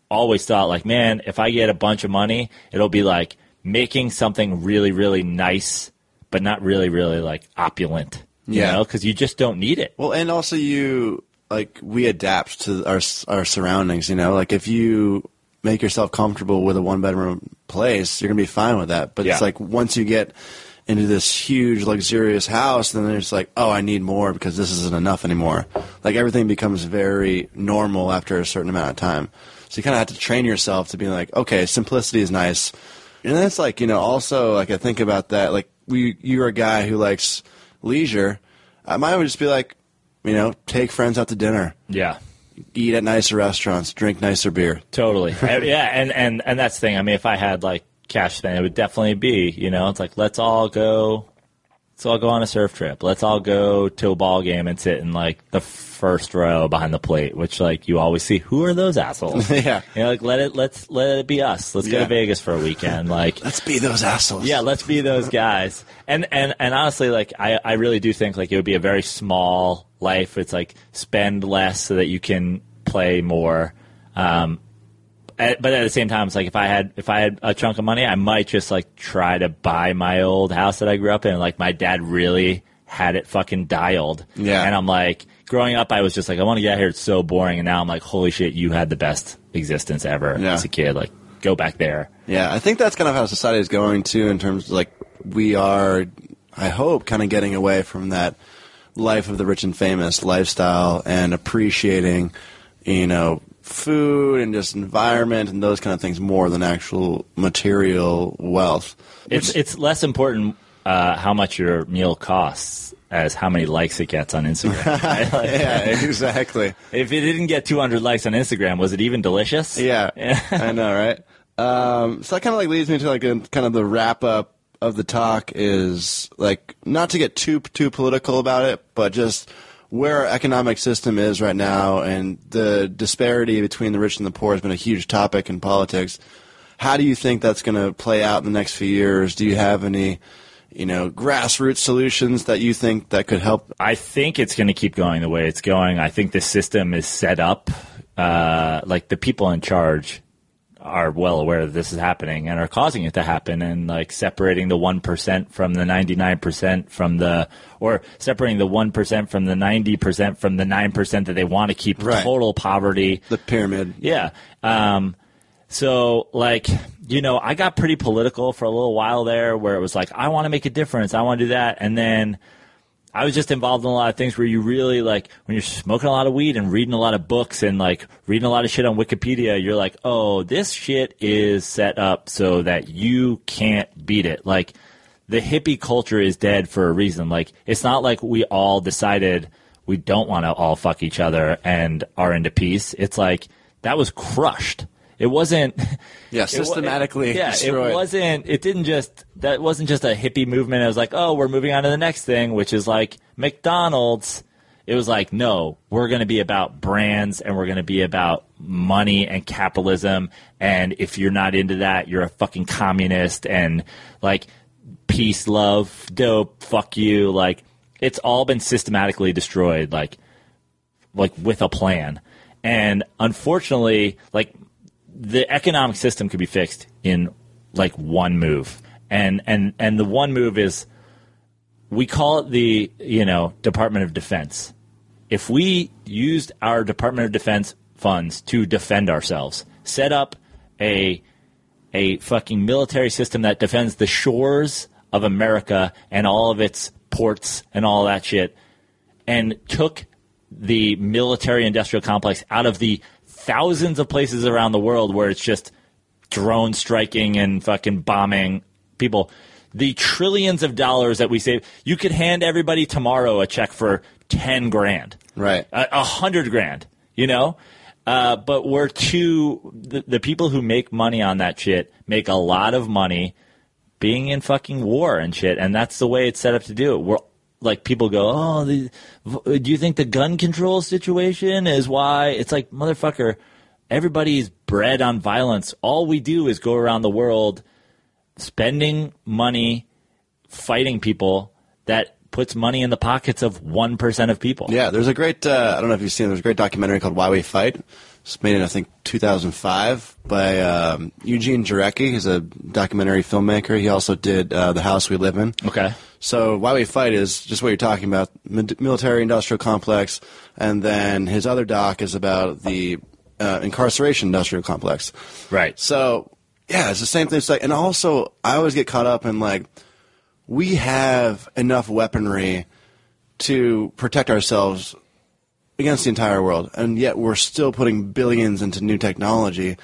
always thought like, man, if I get a bunch of money, it'll be like making something really really nice, but not really really like opulent. You Yeah. know, because you just don't need it. Well, and also you like we adapt to our our surroundings. You know, like if you make yourself comfortable with a one bedroom place, you're gonna be fine with that. But Yeah. it's like once you get into this huge luxurious house, then it's like, oh, I need more because this isn't enough anymore. Like everything becomes very normal after a certain amount of time. So you kind of have to train yourself to be like, okay, simplicity is nice. And that's like, you know, also like I think about that, like we, you're a guy who likes leisure. I might would just be like, you know, take friends out to dinner, Yeah. eat at nicer restaurants, drink nicer beer. Totally. Yeah, and, and, and that's the thing. I mean, if I had like cash spent, it would definitely be, you know, it's like, let's all go, let's all go on a surf trip. Let's all go to a ball game and sit in like the first row behind the plate, which like you always see. Who are those assholes? Yeah. You know, like let it, let's, let it be us. Let's go to Vegas for a weekend. Like, Let's be those assholes. yeah, let's be those guys. And and and honestly, like I, I really do think like it would be a very small life. It's like spend less so that you can play more. Um, but at the same time, it's like if I had if I had a chunk of money, I might just like try to buy my old house that I grew up in. Like my dad really had it fucking dialed. Yeah. And I'm like, growing up, I was just like, I want to get out here. It's so boring. And now I'm like, holy shit, you had the best existence ever Yeah. as a kid. Like, go back there. Yeah, I think that's kind of how society is going too. In terms of like we are, I hope, kind of getting away from that life of the rich and famous lifestyle and appreciating, you know, food and just environment and those kind of things more than actual material wealth. It's it's less important uh, how much your meal costs as how many likes it gets on Instagram. right? Like, yeah, exactly. If it didn't get 200 likes on Instagram, was it even delicious? Yeah, I know, right? Um, so that kind of like leads me to like a, kind of the wrap up of the talk is like not to get too too political about it, but just where our economic system is right now and the disparity between the rich and the poor has been a huge topic in politics. How do you think that's going to play out in the next few years? Do you have any, you know, grassroots solutions that you think that could help? I think it's going to keep going the way it's going. I think the system is set up. Uh, like the people in charge are well aware that this is happening and are causing it to happen and like separating the 1% from the 99% from the or separating the 1% from the 90% from the 9% that they want to keep Right. total poverty The pyramid. yeah. Um, so like, you know, I got pretty political for a little while there where it was like, I want to make a difference. I want to do that. And then I was just involved in a lot of things where you really like, when you're smoking a lot of weed and reading a lot of books and like reading a lot of shit on Wikipedia, you're like, oh, this shit is set up so that you can't beat it. Like, the hippie culture is dead for a reason. Like, it's not like we all decided we don't want to all fuck each other and are into peace. It's like that was crushed. It wasn't. Yeah, it systematically yeah, destroyed. it wasn't. It didn't just. That wasn't just a hippie movement. It was like, oh, we're moving on to the next thing, which is like McDonald's. It was like, no, we're going to be about brands and we're going to be about money and capitalism. And if you're not into that, you're a fucking communist and like peace, love, dope, fuck you. Like it's all been systematically destroyed. Like like with a plan. And unfortunately, like the economic system could be fixed in like one move. And and and the one move is we call it the, you know, Department of Defense. If we used our Department of Defense funds to defend ourselves, set up a a fucking military system that defends the shores of America and all of its ports and all that shit, and took the military industrial complex out of the thousands of places around the world where it's just drone striking and fucking bombing people. The trillions of dollars that we save, you could hand everybody tomorrow a check for 10 grand Right. a, a hundred grand, you know. Uh, but we're too the, the people who make money on that shit make a lot of money being in fucking war and shit, and that's the way it's set up to do it. We're like people go, oh, the, do you think the gun control situation is why? It's like motherfucker, everybody's bred on violence. All we do is go around the world spending money fighting people that puts money in the pockets of 1% of people. Yeah, there's a great. Uh, I don't know if you've seen. There's a great documentary called Why We Fight. It's made in I think 2005 by um, Eugene Jarecki. He's a documentary filmmaker. He also did uh, The House We Live In. Okay. So Why We Fight is just what you're talking about, military industrial complex, and then his other doc is about the uh, incarceration industrial complex. Right. So yeah, it's the same thing. It's like, and also I always get caught up in like we have enough weaponry to protect ourselves against the entire world, and yet we're still putting billions into new technology,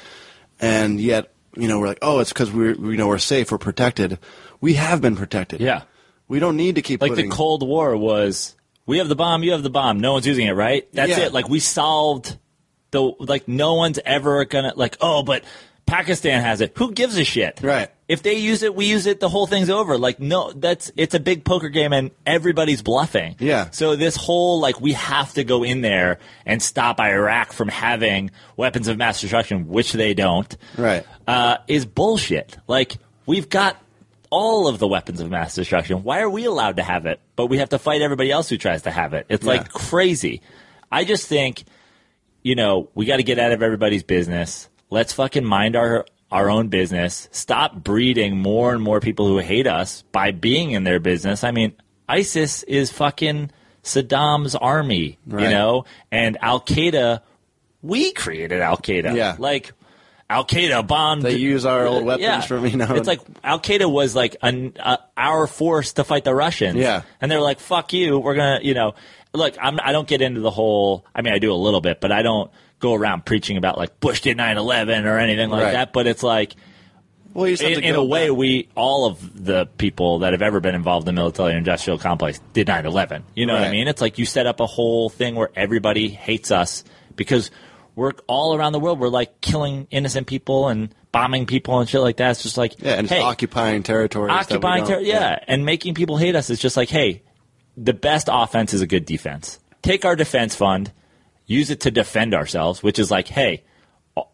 and yet you know we're like, oh, it's because we're you know we're safe, we're protected. We have been protected. Yeah. We don't need to keep like putting. the Cold War was we have the bomb, you have the bomb, no one's using it, right? That's Yeah. it. Like we solved the like no one's ever gonna like oh, but Pakistan has it. Who gives a shit? Right. If they use it, we use it. The whole thing's over. Like no, that's it's a big poker game, and everybody's bluffing. Yeah. So this whole like we have to go in there and stop Iraq from having weapons of mass destruction, which they don't Right. uh, is bullshit. Like we've got all of the weapons of mass destruction. Why are we allowed to have it, but we have to fight everybody else who tries to have it? It's like crazy. I just think, you know, we got to get out of everybody's business. Let's fucking mind our our own business. Stop breeding more and more people who hate us by being in their business. I mean, ISIS is fucking Saddam's army, you know, and Al Qaeda. We created Al Qaeda. Yeah. like Al Qaeda bombed. They use our old weapons yeah. from, you know- It's like Al Qaeda was like an, uh, our force to fight the Russians. Yeah. and they're like, "Fuck you, we're gonna," you know. Look, I'm, I don't get into the whole. I mean, I do a little bit, but I don't go around preaching about like Bush did 9/11 or anything like Right. that. But it's like well, in, in a way, back. we all of the people that have ever been involved in the military industrial complex did 9/11. You know what I mean? It's like you set up a whole thing where everybody hates us because we're all around the world. We're like killing innocent people and bombing people and shit like that. It's just like yeah, and it's hey, occupying territory, occupying don't- ter- yeah. and making people hate us is just like hey the best offense is a good defense take our defense fund use it to defend ourselves which is like hey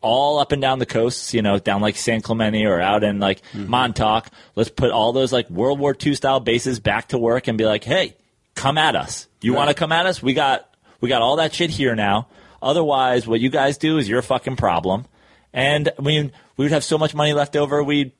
all up and down the coasts you know down like san clemente or out in like Mm-hmm. montauk let's put all those like world war ii style bases back to work and be like hey come at us you Right. want to come at us we got we got all that shit here now otherwise what you guys do is your fucking problem and I mean, we would have so much money left over. We'd,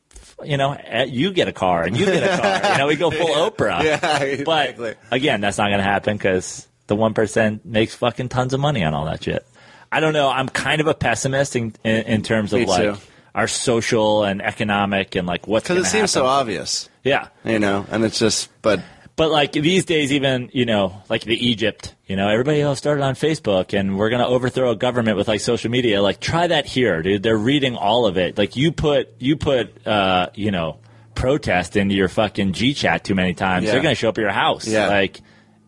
you know, eh, you get a car and you get a car. you know, we go full Oprah. Yeah, exactly. But again, that's not going to happen because the one percent makes fucking tons of money on all that shit. I don't know. I'm kind of a pessimist in, in, in terms of Me like too. our social and economic and like what's because it seems so obvious, Yeah. you know, and it's just, but But like these days, even you know, like the Egypt, you know, everybody all started on Facebook, and we're gonna overthrow a government with like social media. Like, try that here, dude. They're reading all of it. Like, you put you put uh, you know protest into your fucking G chat too many times, Yeah. they're gonna show up at your house. Yeah. Like,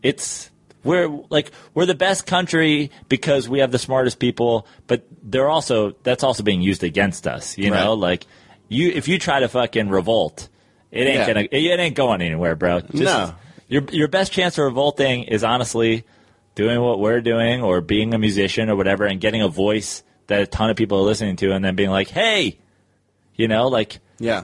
it's we're like we're the best country because we have the smartest people, but they're also that's also being used against us. You know, like you if you try to fucking revolt, it ain't Yeah. gonna it ain't going anywhere, bro. Just, No. Your your best chance of revolting is honestly doing what we're doing or being a musician or whatever and getting a voice that a ton of people are listening to and then being like, hey, you know, like Yeah.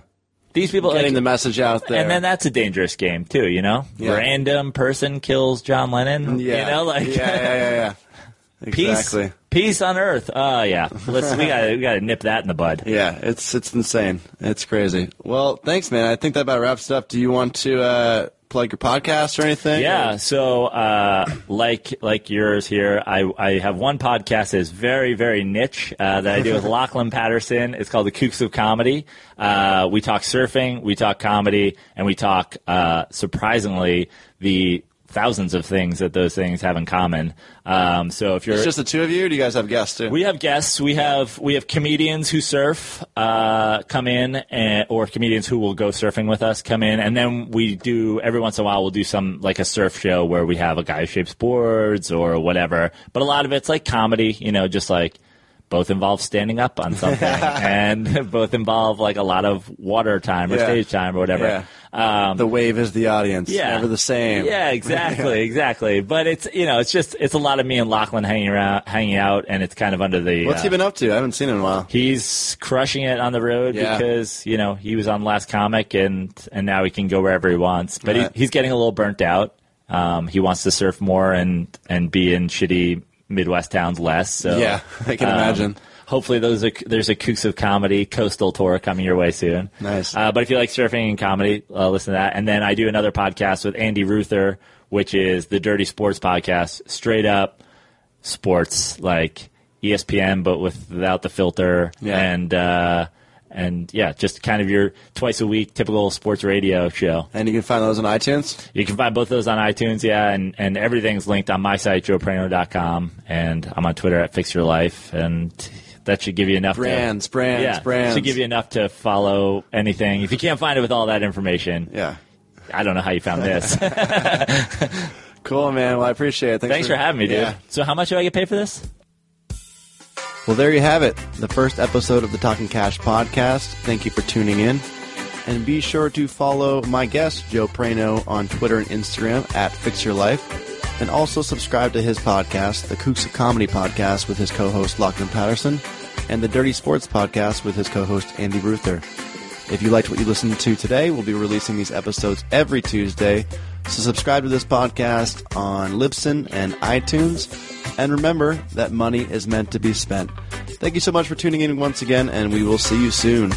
these people Getting like, the message out there. and then that's a dangerous game too, you know. Yeah. Random person kills John Lennon. yeah. You know, like yeah, yeah, yeah, yeah. peace, Exactly. peace on earth. Oh yeah, let's we got to we got to nip that in the bud. Yeah, it's it's insane. It's crazy. Well, thanks, man. I think that about wraps it up. Do you want to uh, plug your podcast or anything? Yeah, so uh, like like yours here, I, I have one podcast that is very very niche uh, that I do with Lachlan Patterson. It's called the Kooks of Comedy. Uh, we talk surfing, we talk comedy, and we talk uh, surprisingly the thousands of things that those things have in common. Um, so if you're It's just the two of you. Or do you guys have guests too? we have guests. We have we have comedians who surf uh, come in, and, or comedians who will go surfing with us come in, and then we do every once in a while we'll do some like a surf show where we have a guy who shapes boards or whatever. But a lot of it's like comedy, you know, just like both involve standing up on something, and both involve like a lot of water time or Yeah. stage time or whatever. Yeah. Um, the wave is the audience. yeah. Never the same. Yeah, exactly, exactly. But it's you know, it's just it's a lot of me and Lachlan hanging around, hanging out, and it's kind of under the. What's uh, he been up to? I haven't seen him in a while. He's crushing it on the road Yeah. because you know he was on the Last Comic and and now he can go wherever he wants. But Right. he, he's getting a little burnt out. Um, he wants to surf more and and be in shitty Midwest towns less. So Yeah, I can um, imagine. Hopefully, those are, there's a Kooks of Comedy coastal tour coming your way soon. Nice. Uh, but if you like surfing and comedy, uh, listen to that. And then I do another podcast with Andy Ruther, which is the Dirty Sports Podcast, straight up sports, like ESPN, but without the filter. Yeah. And uh, and yeah, just kind of your twice a week typical sports radio show. And you can find those on iTunes. You can find both those on iTunes, yeah, and, and everything's linked on my site, joeprano.com, and I'm on Twitter at Fix Your Life, and that should give you enough Brands, to, brands, yeah, brands. should give you enough to follow anything. If you can't find it with all that information, Yeah. I don't know how you found this. Cool, man. Well, I appreciate it. Thanks, Thanks for having me, dude. Yeah. So how much do I get paid for this? Well, there you have it. The first episode of the Talking Cash podcast. Thank you for tuning in. And be sure to follow my guest, Joe Prano, on Twitter and Instagram at Fix Your Life. And also subscribe to his podcast, the Kooks of Comedy podcast with his co-host Lachlan Patterson, and the Dirty Sports podcast with his co-host Andy Ruther. If you liked what you listened to today, we'll be releasing these episodes every Tuesday. So subscribe to this podcast on Libsyn and iTunes. And remember that money is meant to be spent. Thank you so much for tuning in once again, and we will see you soon.